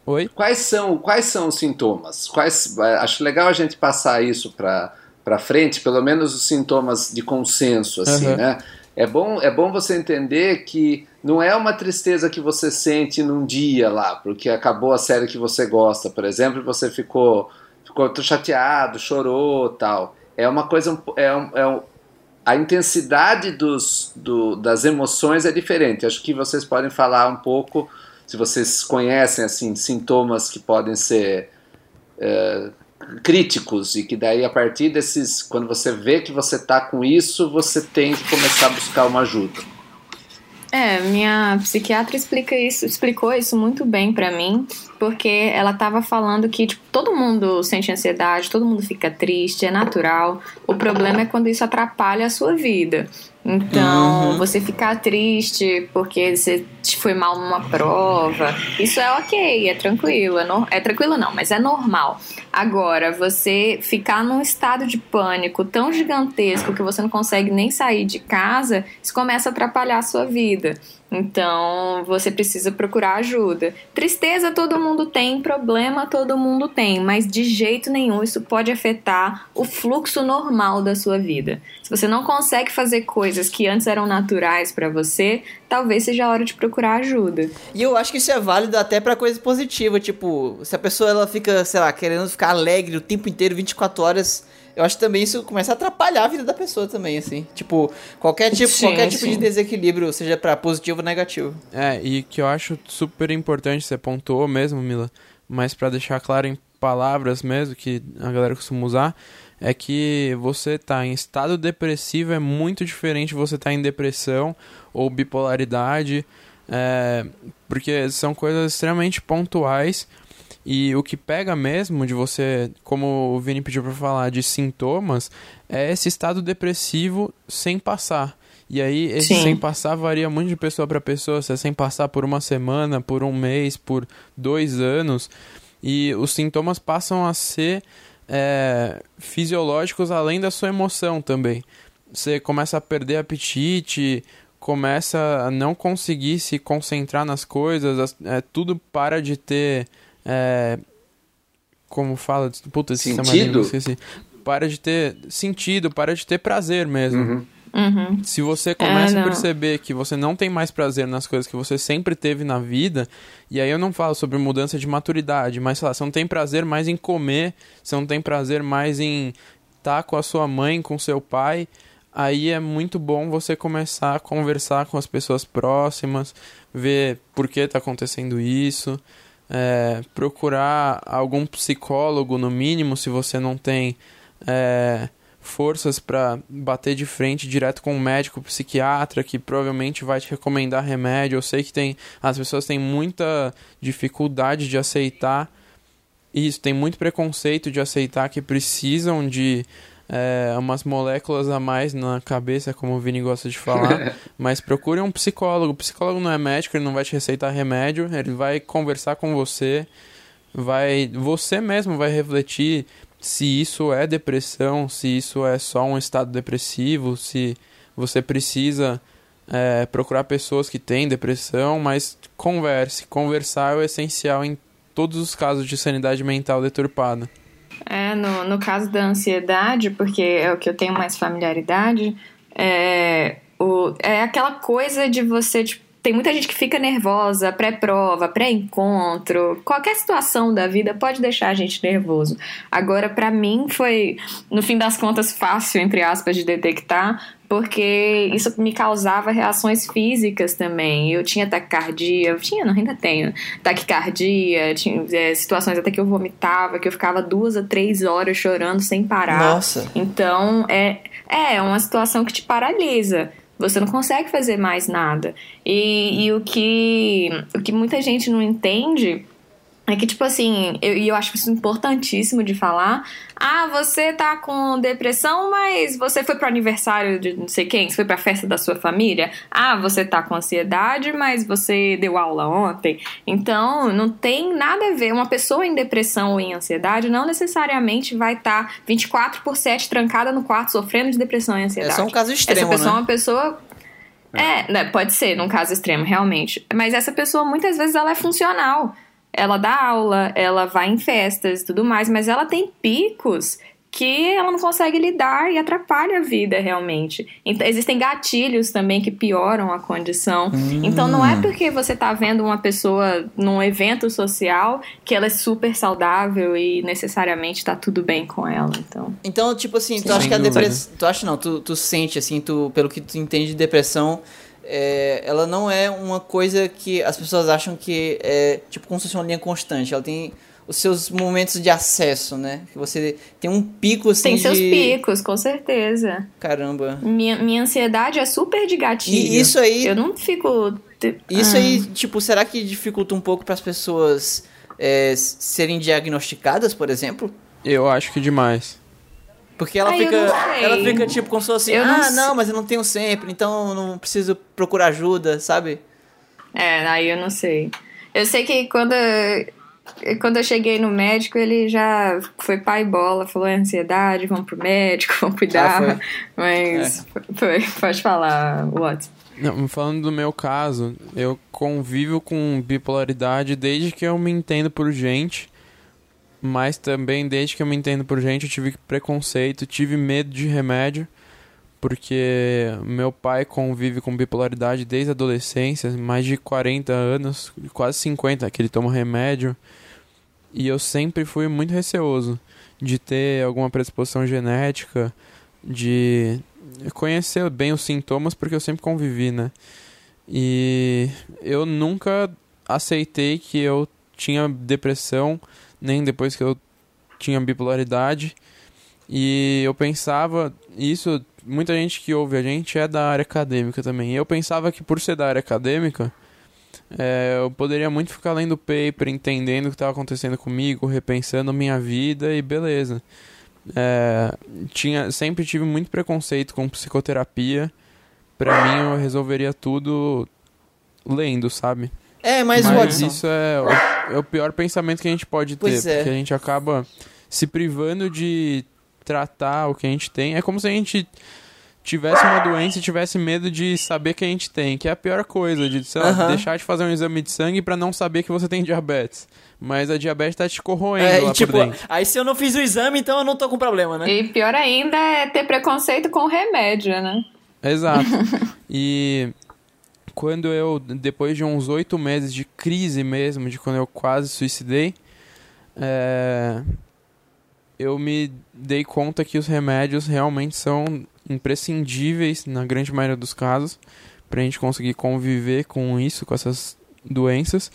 Oi? Quais são, quais são os sintomas? Quais, acho legal a gente passar isso pra, pra frente, pelo menos os sintomas de consenso, assim, uhum. né? É bom, é bom você entender que não é uma tristeza que você sente num dia lá, porque acabou a série que você gosta, por exemplo, e você ficou, ficou chateado, chorou tal é uma coisa. É, é, a intensidade dos, do, das emoções é diferente. Acho que vocês podem falar um pouco, se vocês conhecem assim sintomas que podem ser é, críticos e que daí a partir desses, quando você vê que você está com isso, você tem que começar a buscar uma ajuda. É, minha psiquiatra explica isso, explicou isso muito bem para mim, porque ela tava falando que tipo, todo mundo sente ansiedade, todo mundo fica triste, é natural. O problema é quando isso atrapalha a sua vida. Então, uhum. você ficar triste porque você foi mal numa prova, isso é ok, é tranquilo. É, no, é tranquilo não, mas é normal. Agora, você ficar num estado de pânico tão gigantesco que você não consegue nem sair de casa, isso começa a atrapalhar a sua vida. Então, você precisa procurar ajuda. Tristeza todo mundo tem, problema todo mundo tem, mas de jeito nenhum isso pode afetar o fluxo normal da sua vida. Se você não consegue fazer coisas que antes eram naturais para você, talvez seja a hora de procurar ajuda. E eu acho que isso é válido até para coisa positiva, tipo, se a pessoa ela fica, sei lá, querendo ficar alegre o tempo inteiro, 24 horas, eu acho que também isso começa a atrapalhar a vida da pessoa também, assim. Tipo, qualquer tipo, sim, qualquer tipo de desequilíbrio, seja para positivo ou negativo. É, e que eu acho super importante, você pontuou mesmo, Mila, mas para deixar claro em palavras mesmo, que a galera costuma usar, é que você tá em estado depressivo é muito diferente de você tá em depressão ou bipolaridade, é, porque são coisas extremamente pontuais e o que pega mesmo de você, como o Vini pediu para falar, de sintomas, é esse estado depressivo sem passar. E aí, esse Sim. sem passar varia muito de pessoa para pessoa. Se é sem passar por uma semana, por um mês, por dois anos. E os sintomas passam a ser é, fisiológicos além da sua emoção também. Você começa a perder apetite, começa a não conseguir se concentrar nas coisas, é, tudo para de ter. É, como fala? Puta, sentido? Esqueci. Para de ter sentido, para de ter prazer mesmo. Uhum. Uhum. Se você começa é, a perceber que você não tem mais prazer nas coisas que você sempre teve na vida, e aí eu não falo sobre mudança de maturidade, mas sei lá, você não tem prazer mais em comer, você não tem prazer mais em estar tá com a sua mãe, com seu pai, aí é muito bom você começar a conversar com as pessoas próximas, ver por que está acontecendo isso, é, procurar algum psicólogo, no mínimo, se você não tem é, forças para bater de frente direto com um médico psiquiatra que provavelmente vai te recomendar remédio. Eu sei que tem as pessoas têm muita dificuldade de aceitar isso, tem muito preconceito de aceitar que precisam de é, umas moléculas a mais na cabeça, como o Vini gosta de falar. mas procure um psicólogo. O psicólogo não é médico, ele não vai te receitar remédio, ele vai conversar com você, vai. Você mesmo vai refletir se isso é depressão, se isso é só um estado depressivo, se você precisa é, procurar pessoas que têm depressão, mas converse. Conversar é o essencial em todos os casos de sanidade mental deturpada. É, no, no caso da ansiedade, porque é o que eu tenho mais familiaridade, é, o, é aquela coisa de você, tipo, tem muita gente que fica nervosa pré-prova, pré-encontro, qualquer situação da vida pode deixar a gente nervoso. Agora, para mim, foi, no fim das contas, fácil, entre aspas, de detectar, porque isso me causava reações físicas também. Eu tinha taquicardia, eu tinha, não, ainda tenho, taquicardia, tinha é, situações até que eu vomitava, que eu ficava duas a três horas chorando sem parar. Nossa. Então, é, é uma situação que te paralisa. Você não consegue fazer mais nada. E, e o, que, o que muita gente não entende é que, tipo assim, eu, e eu acho isso importantíssimo de falar. Ah, você tá com depressão, mas você foi pro aniversário de não sei quem, você foi pra festa da sua família. Ah, você tá com ansiedade, mas você deu aula ontem. Então, não tem nada a ver. Uma pessoa em depressão ou em ansiedade não necessariamente vai estar tá 24 por 7 trancada no quarto sofrendo de depressão e ansiedade. É só um caso extremo, Essa pessoa né? é uma pessoa é, né, pode ser, num caso extremo, realmente. Mas essa pessoa, muitas vezes, ela é funcional ela dá aula, ela vai em festas e tudo mais, mas ela tem picos que ela não consegue lidar e atrapalha a vida realmente. Então, existem gatilhos também que pioram a condição. Hum. Então não é porque você está vendo uma pessoa num evento social que ela é super saudável e necessariamente está tudo bem com ela. Então, então tipo assim, tu acha que a depressão. Tu acha não, tu, tu sente assim, tu, pelo que tu entende de depressão é, ela não é uma coisa que as pessoas acham que é tipo como se fosse uma linha constante. Ela tem os seus momentos de acesso, né? Que você tem um pico assim Tem de... seus picos, com certeza. Caramba. Minha, minha ansiedade é super de gatilho. E isso aí... Eu não fico... Isso ah. aí, tipo, será que dificulta um pouco para as pessoas é, serem diagnosticadas, por exemplo? Eu acho que demais. Porque ela Ai, fica. Ela fica tipo como se fosse. Eu ah, não, não, mas eu não tenho sempre, então não preciso procurar ajuda, sabe? É, aí eu não sei. Eu sei que quando. Quando eu cheguei no médico, ele já foi pai bola, falou: é ansiedade, vamos pro médico, vamos cuidar. Ah, mas é. foi, pode falar, Watson. Não, falando do meu caso, eu convivo com bipolaridade desde que eu me entendo por gente mas também desde que eu me entendo por gente eu tive preconceito, tive medo de remédio, porque meu pai convive com bipolaridade desde a adolescência, mais de 40 anos, quase 50 que ele toma remédio, e eu sempre fui muito receoso de ter alguma predisposição genética, de conhecer bem os sintomas, porque eu sempre convivi, né? E eu nunca aceitei que eu tinha depressão nem depois que eu tinha bipolaridade. E eu pensava, isso, muita gente que ouve a gente é da área acadêmica também. Eu pensava que por ser da área acadêmica, é, eu poderia muito ficar lendo paper, entendendo o que estava acontecendo comigo, repensando minha vida e beleza. É, tinha, sempre tive muito preconceito com psicoterapia. Pra mim, eu resolveria tudo lendo, sabe? É, mas, mas isso é é o, pior pensamento que a gente pode ter, pois é. porque a gente acaba se privando de tratar o que a gente tem. É como se a gente tivesse uma doença e tivesse medo de saber que a gente tem, que é a pior coisa, de sei lá, uhum. deixar de fazer um exame de sangue para não saber que você tem diabetes. Mas a diabetes tá te corroendo é, lá e, tipo, por dentro. Aí se eu não fiz o exame, então eu não tô com problema, né? E pior ainda é ter preconceito com remédio, né? Exato. e quando eu, depois de uns oito meses de crise mesmo, de quando eu quase suicidei, é, eu me dei conta que os remédios realmente são imprescindíveis, na grande maioria dos casos, para a gente conseguir conviver com isso, com essas doenças.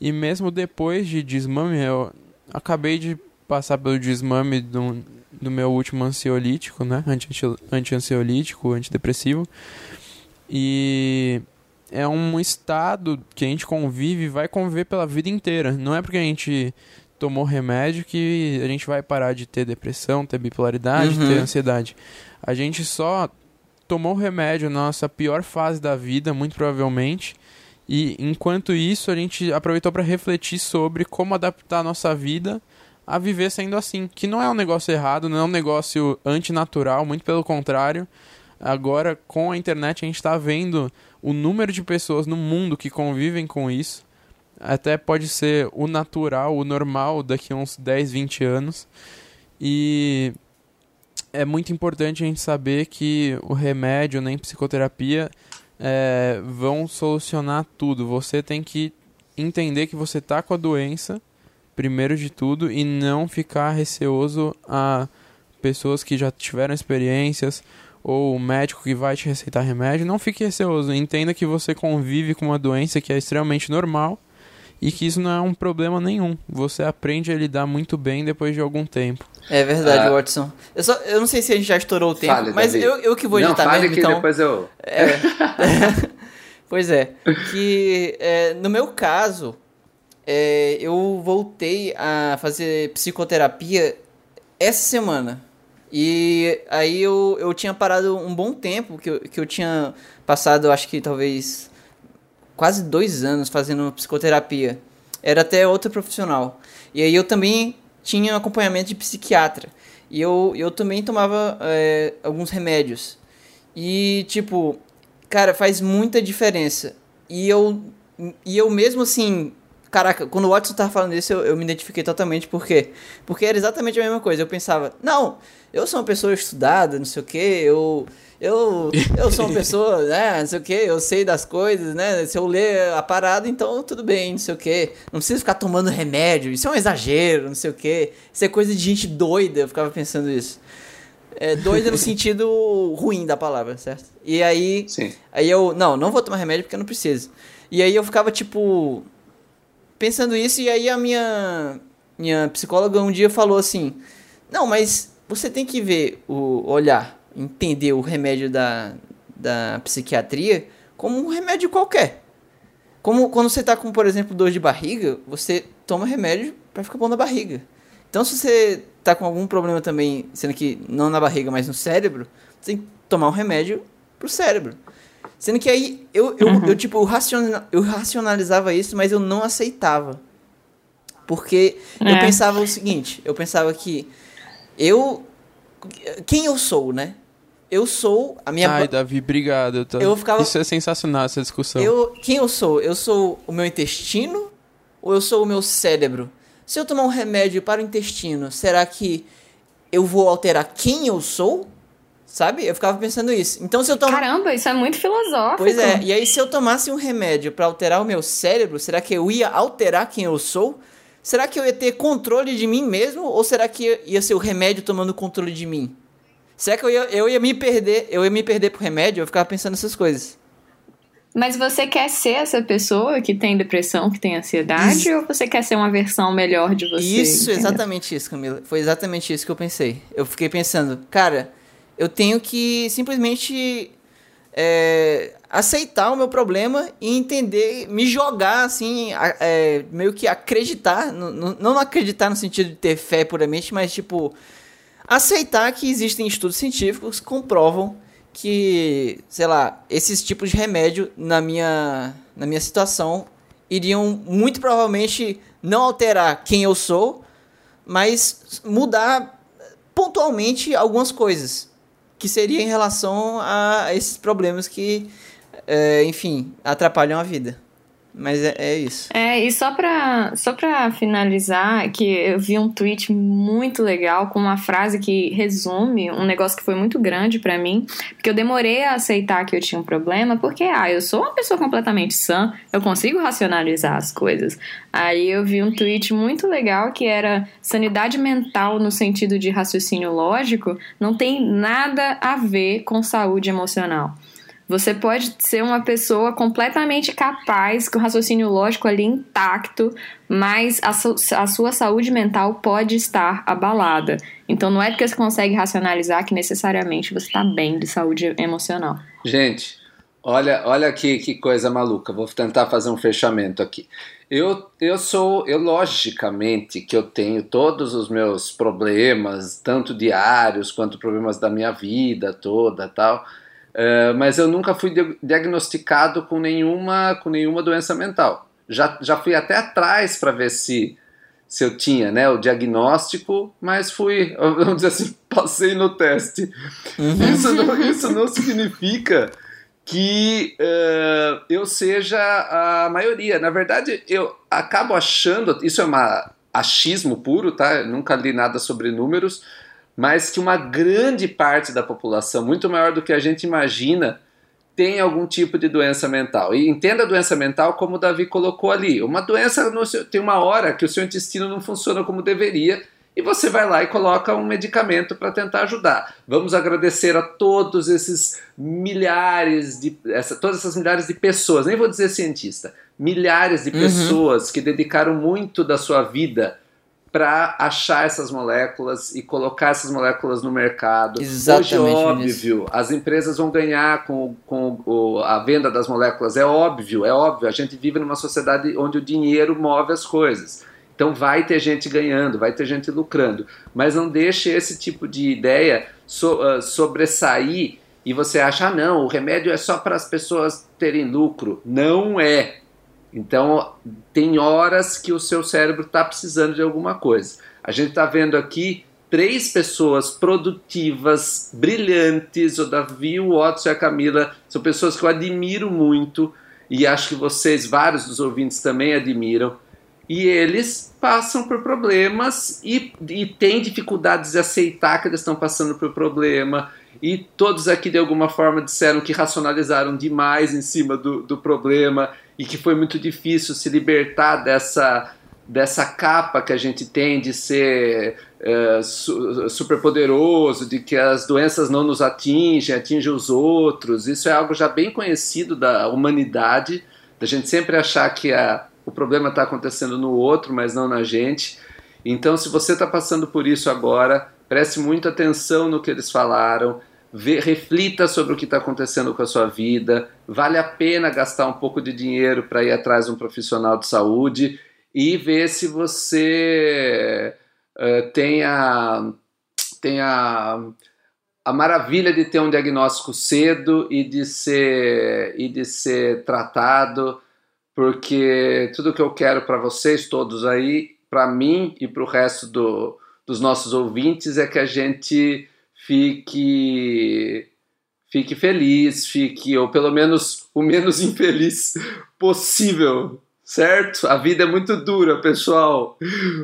E mesmo depois de desmame, eu acabei de passar pelo desmame do, do meu último ansiolítico, né? Anti-ansiolítico, -anti antidepressivo. E é um estado que a gente convive e vai conviver pela vida inteira. Não é porque a gente tomou remédio que a gente vai parar de ter depressão, ter bipolaridade, uhum. ter ansiedade. A gente só tomou remédio na nossa pior fase da vida, muito provavelmente. E enquanto isso, a gente aproveitou para refletir sobre como adaptar a nossa vida a viver sendo assim. Que não é um negócio errado, não é um negócio antinatural, muito pelo contrário. Agora, com a internet, a gente está vendo o número de pessoas no mundo que convivem com isso até pode ser o natural, o normal daqui a uns 10, 20 anos. E é muito importante a gente saber que o remédio nem psicoterapia é, vão solucionar tudo. Você tem que entender que você está com a doença, primeiro de tudo, e não ficar receoso a pessoas que já tiveram experiências ou o médico que vai te receitar remédio. Não fique receoso. Entenda que você convive com uma doença que é extremamente normal e que isso não é um problema nenhum. Você aprende a lidar muito bem depois de algum tempo. É verdade, uh, Watson. Eu, só, eu não sei se a gente já estourou o tempo, fale, mas eu, eu que vou editar não, fale mesmo, que então... depois eu... É. pois é, que é, no meu caso, é, eu voltei a fazer psicoterapia essa semana. E aí eu, eu tinha parado um bom tempo, que eu, que eu tinha passado, acho que talvez quase dois anos fazendo psicoterapia. Era até outro profissional. E aí eu também tinha acompanhamento de psiquiatra. E eu, eu também tomava é, alguns remédios. E, tipo, cara, faz muita diferença. E eu, e eu mesmo assim, caraca, quando o Watson tava falando isso, eu, eu me identifiquei totalmente. Por quê? Porque era exatamente a mesma coisa. Eu pensava, não, eu sou uma pessoa estudada, não sei o quê, eu eu, eu sou uma pessoa, né, não sei o que, eu sei das coisas, né, se eu ler a parada, então tudo bem, não sei o que, não preciso ficar tomando remédio, isso é um exagero, não sei o que, isso é coisa de gente doida, eu ficava pensando isso. É, doida no sentido ruim da palavra, certo? E aí, Sim. aí eu, não, não vou tomar remédio porque eu não preciso. E aí eu ficava, tipo, pensando isso, e aí a minha, minha psicóloga um dia falou assim, não, mas você tem que ver o olhar entender o remédio da, da psiquiatria como um remédio qualquer. Como quando você está com, por exemplo, dor de barriga, você toma remédio para ficar bom na barriga. Então, se você está com algum problema também, sendo que não na barriga, mas no cérebro, você tem que tomar um remédio pro cérebro. Sendo que aí eu, eu, uhum. eu tipo, eu, raciona, eu racionalizava isso, mas eu não aceitava. Porque é. eu pensava o seguinte, eu pensava que eu quem eu sou, né? eu sou a minha. Ai, Davi, obrigado. Eu, tô... eu ficava... Isso é sensacional, essa discussão. Eu... Quem eu sou? Eu sou o meu intestino ou eu sou o meu cérebro? Se eu tomar um remédio para o intestino, será que eu vou alterar quem eu sou? Sabe? Eu ficava pensando isso. Então, se eu tomar. Caramba, isso é muito filosófico. Pois é. E aí, se eu tomasse um remédio para alterar o meu cérebro, será que eu ia alterar quem eu sou? Será que eu ia ter controle de mim mesmo? Ou será que ia ser o remédio tomando controle de mim? Será que eu ia, eu ia me perder? Eu ia me perder pro remédio? Eu ficava pensando nessas coisas. Mas você quer ser essa pessoa que tem depressão, que tem ansiedade, isso. ou você quer ser uma versão melhor de você? Isso, entendeu? exatamente isso, Camila. Foi exatamente isso que eu pensei. Eu fiquei pensando, cara, eu tenho que simplesmente é, aceitar o meu problema e entender, me jogar assim, é, meio que acreditar, não, não acreditar no sentido de ter fé puramente, mas tipo aceitar que existem estudos científicos que comprovam que, sei lá, esses tipos de remédio na minha, na minha situação iriam muito provavelmente não alterar quem eu sou, mas mudar pontualmente algumas coisas. Que seria em relação a esses problemas que, é, enfim, atrapalham a vida. Mas é, é, isso. É, e só pra, só pra finalizar, que eu vi um tweet muito legal com uma frase que resume um negócio que foi muito grande para mim, porque eu demorei a aceitar que eu tinha um problema, porque, ah, eu sou uma pessoa completamente sã, eu consigo racionalizar as coisas. Aí eu vi um tweet muito legal que era sanidade mental no sentido de raciocínio lógico não tem nada a ver com saúde emocional. Você pode ser uma pessoa completamente capaz, com raciocínio lógico ali intacto, mas a, su a, sua saúde mental pode estar abalada. Então não é porque você consegue racionalizar que necessariamente você está bem de saúde emocional. Gente, olha, olha que, que coisa maluca. Vou tentar fazer um fechamento aqui. Eu, eu sou, eu logicamente que eu tenho todos os meus problemas, tanto diários quanto problemas da minha vida toda tal Uh, mas eu nunca fui diagnosticado com nenhuma, com nenhuma doença mental. Já, já fui até atrás para ver se, se eu tinha né, o diagnóstico, mas fui, vamos dizer assim, passei no teste. Uhum. Isso, não, isso não significa que uh, eu seja a maioria. Na verdade, eu acabo achando, isso é um achismo puro, tá? Eu nunca li nada sobre números, mas que uma grande parte da população, muito maior do que a gente imagina, tem algum tipo de doença mental. E entenda a doença mental como o Davi colocou ali. Uma doença, seu, tem uma hora que o seu intestino não funciona como deveria e você vai lá e coloca um medicamento para tentar ajudar. Vamos agradecer a todos esses milhares de essa, todas essas milhares de pessoas, nem vou dizer cientista, milhares de uhum. pessoas que dedicaram muito da sua vida para achar essas moléculas e colocar essas moléculas no mercado. Exatamente. Hoje, óbvio, as empresas vão ganhar com, com o, a venda das moléculas. É óbvio, é óbvio. A gente vive numa sociedade onde o dinheiro move as coisas. Então vai ter gente ganhando, vai ter gente lucrando. Mas não deixe esse tipo de ideia so, uh, sobressair e você achar, ah, não, o remédio é só para as pessoas terem lucro. Não é. Então, tem horas que o seu cérebro está precisando de alguma coisa. A gente está vendo aqui três pessoas produtivas, brilhantes, o Davi, o Watson e a Camila, são pessoas que eu admiro muito e acho que vocês, vários dos ouvintes também admiram. E eles passam por problemas e, e têm dificuldades de aceitar que eles estão passando por problema. E todos aqui, de alguma forma, disseram que racionalizaram demais em cima do, do problema e que foi muito difícil se libertar dessa, dessa capa que a gente tem de ser uh, su super poderoso, de que as doenças não nos atingem, atingem os outros. Isso é algo já bem conhecido da humanidade, da gente sempre achar que a, o problema está acontecendo no outro, mas não na gente. Então, se você está passando por isso agora, preste muita atenção no que eles falaram Vê, reflita sobre o que está acontecendo com a sua vida. Vale a pena gastar um pouco de dinheiro para ir atrás de um profissional de saúde e ver se você uh, tem, a, tem a, a maravilha de ter um diagnóstico cedo e de ser, e de ser tratado, porque tudo que eu quero para vocês todos aí, para mim e para o resto do, dos nossos ouvintes, é que a gente fique fique feliz, fique ou pelo menos o menos infeliz possível, certo? A vida é muito dura, pessoal,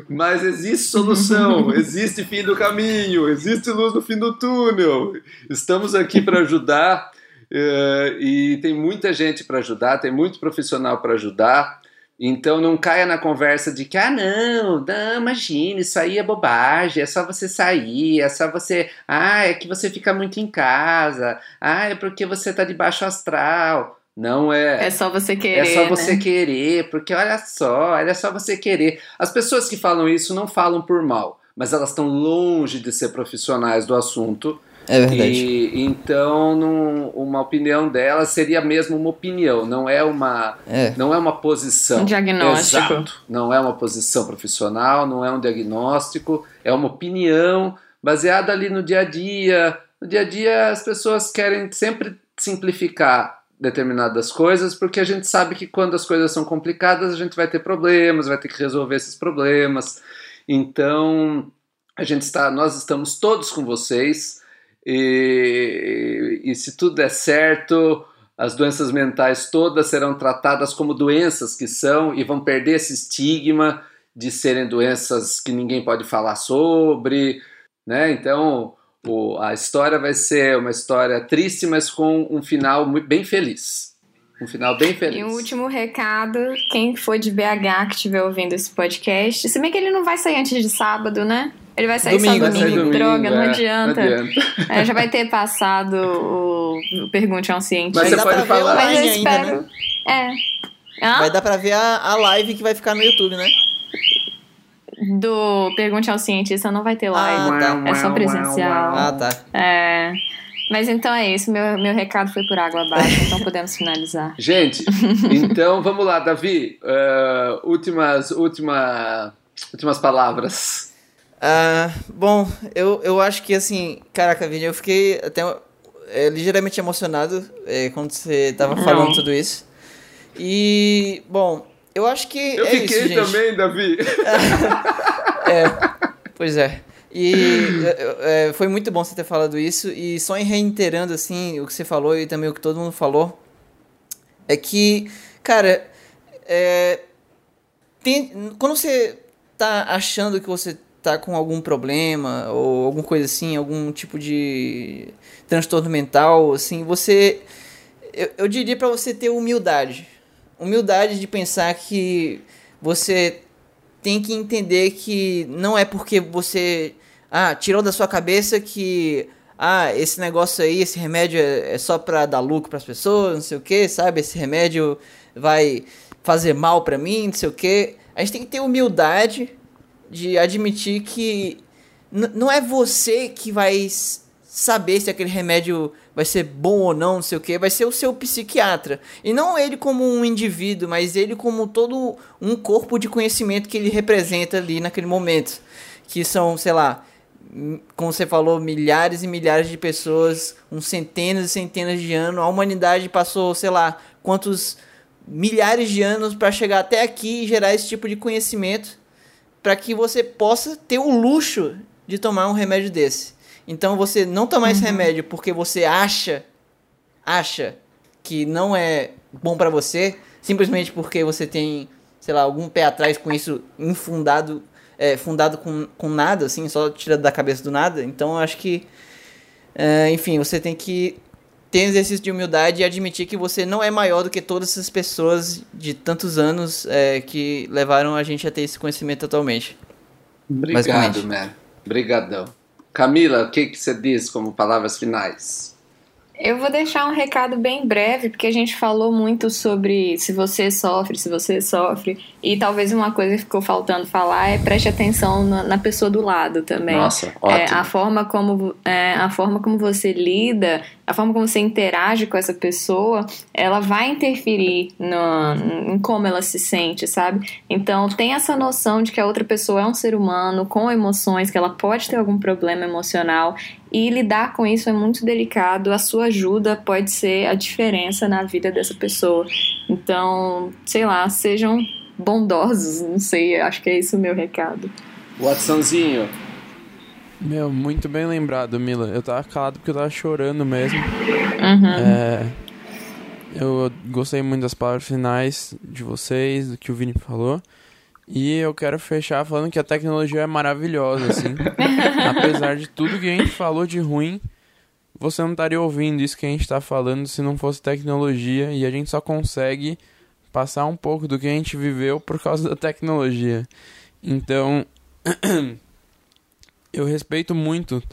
mas existe solução, existe fim do caminho, existe luz no fim do túnel. Estamos aqui para ajudar uh, e tem muita gente para ajudar, tem muito profissional para ajudar. Então não caia na conversa de que, ah, não, não, imagina, isso aí é bobagem, é só você sair, é só você. Ah, é que você fica muito em casa, ah, é porque você tá de baixo astral. Não é. É só você querer. É só você né? querer, porque olha só, olha só você querer. As pessoas que falam isso não falam por mal, mas elas estão longe de ser profissionais do assunto é verdade. E, então, num, uma opinião dela seria mesmo uma opinião, não é uma, é. Não é uma posição. Um diagnóstico. Exato. Não é uma posição profissional, não é um diagnóstico, é uma opinião baseada ali no dia a dia. No dia a dia, as pessoas querem sempre simplificar determinadas coisas, porque a gente sabe que quando as coisas são complicadas, a gente vai ter problemas, vai ter que resolver esses problemas. Então, a gente está, nós estamos todos com vocês. E, e, se tudo der certo, as doenças mentais todas serão tratadas como doenças que são e vão perder esse estigma de serem doenças que ninguém pode falar sobre, né? Então, o, a história vai ser uma história triste, mas com um final bem feliz. Um final bem feliz. E um último recado: quem for de BH que estiver ouvindo esse podcast, se bem que ele não vai sair antes de sábado, né? Ele vai sair domingo, só domingo. domingo Droga, é, não, adianta. não adianta. É, já vai ter passado o, o Pergunte a um Cientista. Mas você pode falar Mas eu espero. Ainda, né? É. Hã? Vai dar pra ver a, a live que vai ficar no YouTube, né? Do Pergunte ao Cientista não vai ter live. Ah, tá. É só presencial. Ah, tá. É. Mas então é isso, meu, meu recado foi por água abaixo, então podemos finalizar. Gente, então vamos lá, Davi. Uh, últimas, última, últimas palavras. Uh, bom, eu, eu acho que assim, caraca, Vini, eu fiquei até é, ligeiramente emocionado é, quando você tava falando tudo isso. E, bom, eu acho que. Eu é fiquei isso, também, Davi. é, pois é. E é, é, foi muito bom você ter falado isso. E só em reiterando assim o que você falou e também o que todo mundo falou, é que, cara, é, tem, quando você tá achando que você tá com algum problema ou alguma coisa assim, algum tipo de transtorno mental, assim, você eu, eu diria para você ter humildade humildade de pensar que você tem que entender que não é porque você ah, tirou da sua cabeça que ah, esse negócio aí, esse remédio é, é só para dar lucro para as pessoas, não sei o que, sabe? Esse remédio vai fazer mal para mim, não sei o que. A gente tem que ter humildade de admitir que não é você que vai saber se aquele remédio vai ser bom ou não, não sei o que, vai ser o seu psiquiatra. E não ele como um indivíduo, mas ele como todo um corpo de conhecimento que ele representa ali naquele momento. Que são, sei lá, como você falou, milhares e milhares de pessoas, uns centenas e centenas de anos. A humanidade passou, sei lá, quantos milhares de anos para chegar até aqui e gerar esse tipo de conhecimento para que você possa ter o luxo de tomar um remédio desse. Então você não tomar uhum. esse remédio porque você acha acha que não é bom para você, simplesmente porque você tem, sei lá, algum pé atrás com isso infundado, é, fundado com, com nada, assim, só tirado da cabeça do nada. Então eu acho que, é, enfim, você tem que ter exercício de humildade e admitir que você não é maior do que todas essas pessoas de tantos anos é, que levaram a gente a ter esse conhecimento atualmente. Obrigado, man. Obrigadão. Camila, o que, que você diz como palavras finais? Eu vou deixar um recado bem breve, porque a gente falou muito sobre se você sofre, se você sofre. E talvez uma coisa que ficou faltando falar é preste atenção na, na pessoa do lado também. Nossa, ótimo. É, a, forma como, é, a forma como você lida, a forma como você interage com essa pessoa, ela vai interferir no, em como ela se sente, sabe? Então, tem essa noção de que a outra pessoa é um ser humano com emoções, que ela pode ter algum problema emocional e lidar com isso é muito delicado. A sua ajuda pode ser a diferença na vida dessa pessoa. Então, sei lá, sejam bondosos, não sei, acho que é isso o meu recado. Watsonzinho. Meu, muito bem lembrado, Mila. Eu tava calado porque eu tava chorando mesmo. Uhum. É, eu gostei muito das palavras finais de vocês, do que o Vini falou. E eu quero fechar falando que a tecnologia é maravilhosa, assim. Apesar de tudo que a gente falou de ruim, você não estaria ouvindo isso que a gente está falando se não fosse tecnologia. E a gente só consegue passar um pouco do que a gente viveu por causa da tecnologia. Então, eu respeito muito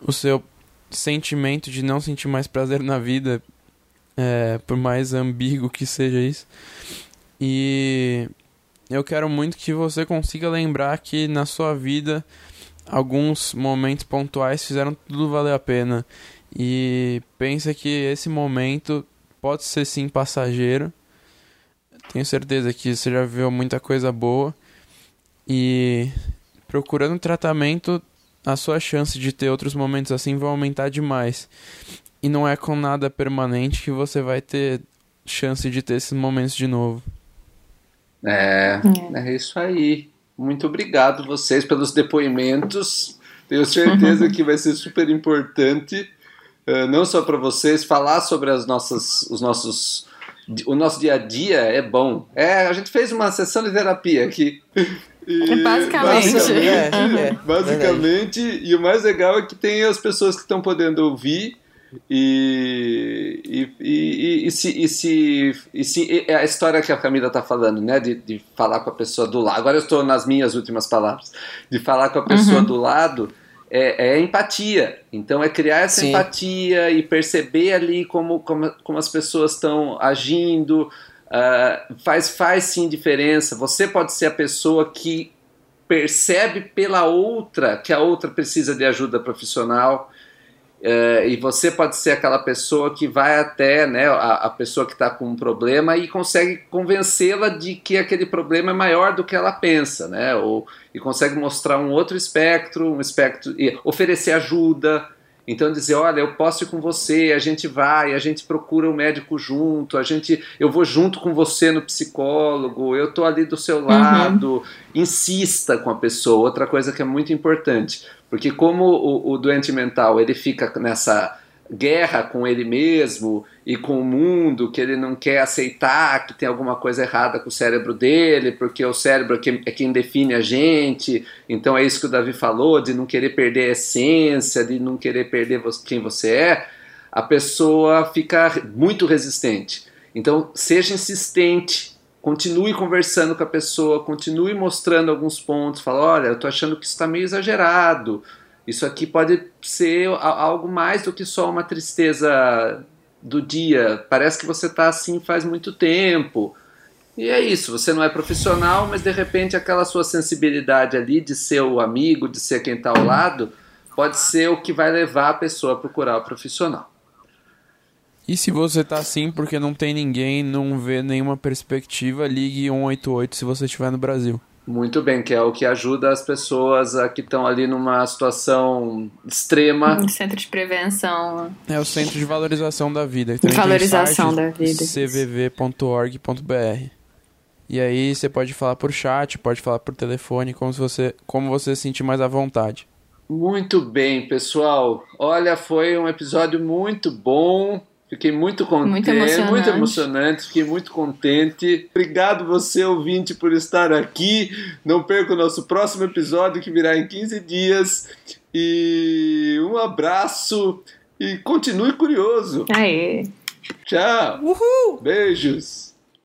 o seu sentimento de não sentir mais prazer na vida, é, por mais ambíguo que seja isso. E eu quero muito que você consiga lembrar que na sua vida alguns momentos pontuais fizeram tudo valer a pena. E pensa que esse momento pode ser sim passageiro. Tenho certeza que você já viu muita coisa boa. E procurando tratamento, a sua chance de ter outros momentos assim vai aumentar demais. E não é com nada permanente que você vai ter chance de ter esses momentos de novo. É, é, é isso aí. Muito obrigado vocês pelos depoimentos. Tenho certeza que vai ser super importante, uh, não só para vocês, falar sobre as nossas, os nossos. O nosso dia a dia é bom. É, a gente fez uma sessão de terapia aqui. E, basicamente. Basicamente, é, é, basicamente e o mais legal é que tem as pessoas que estão podendo ouvir e, e, e, e, se, e, se, e se é a história que a Camila está falando, né? De, de falar com a pessoa do lado. Agora eu estou nas minhas últimas palavras. De falar com a pessoa uhum. do lado é, é, empatia. Então é criar essa Sim. empatia e perceber ali como, como, como as pessoas estão agindo. Uh, faz, faz sim diferença. Você pode ser a pessoa que percebe pela outra que a outra precisa de ajuda profissional Uh, e você pode ser aquela pessoa que vai até né, a, a pessoa que está com um problema e consegue convencê-la de que aquele problema é maior do que ela pensa, né? Ou, e consegue mostrar um outro espectro, um espectro, e oferecer ajuda. Então dizer, olha, eu posso ir com você, a gente vai, a gente procura o um médico junto, a gente, eu vou junto com você no psicólogo, eu tô ali do seu uhum. lado. Uhum. Insista com a pessoa. Outra coisa que é muito importante, porque como o, o doente mental ele fica nessa guerra com ele mesmo e com o mundo, que ele não quer aceitar que tem alguma coisa errada com o cérebro dele, porque o cérebro é quem define a gente. Então é isso que o Davi falou, de não querer perder a essência, de não querer perder quem você é. A pessoa fica muito resistente. Então seja insistente continue conversando com a pessoa, continue mostrando alguns pontos, fala, olha, eu estou achando que isso está meio exagerado, isso aqui pode ser algo mais do que só uma tristeza do dia, parece que você está assim faz muito tempo. E é isso, você não é profissional, mas de repente aquela sua sensibilidade ali de ser o amigo, de ser quem está ao lado, pode ser o que vai levar a pessoa a procurar o profissional. E se você tá assim porque não tem ninguém, não vê nenhuma perspectiva, ligue 188 se você estiver no Brasil. Muito bem, que é o que ajuda as pessoas a, que estão ali numa situação extrema. Um centro de prevenção. É o Centro de Valorização da Vida. Valorização da Vida. cvv.org.br. E aí você pode falar por chat, pode falar por telefone, como você, como você se sentir mais à vontade. Muito bem, pessoal. Olha, foi um episódio muito bom. Fiquei muito contente, muito emocionante. muito emocionante, fiquei muito contente. Obrigado você, ouvinte, por estar aqui. Não perca o nosso próximo episódio que virá em 15 dias. E um abraço e continue curioso. Aê. Tchau. Uhul. Beijos.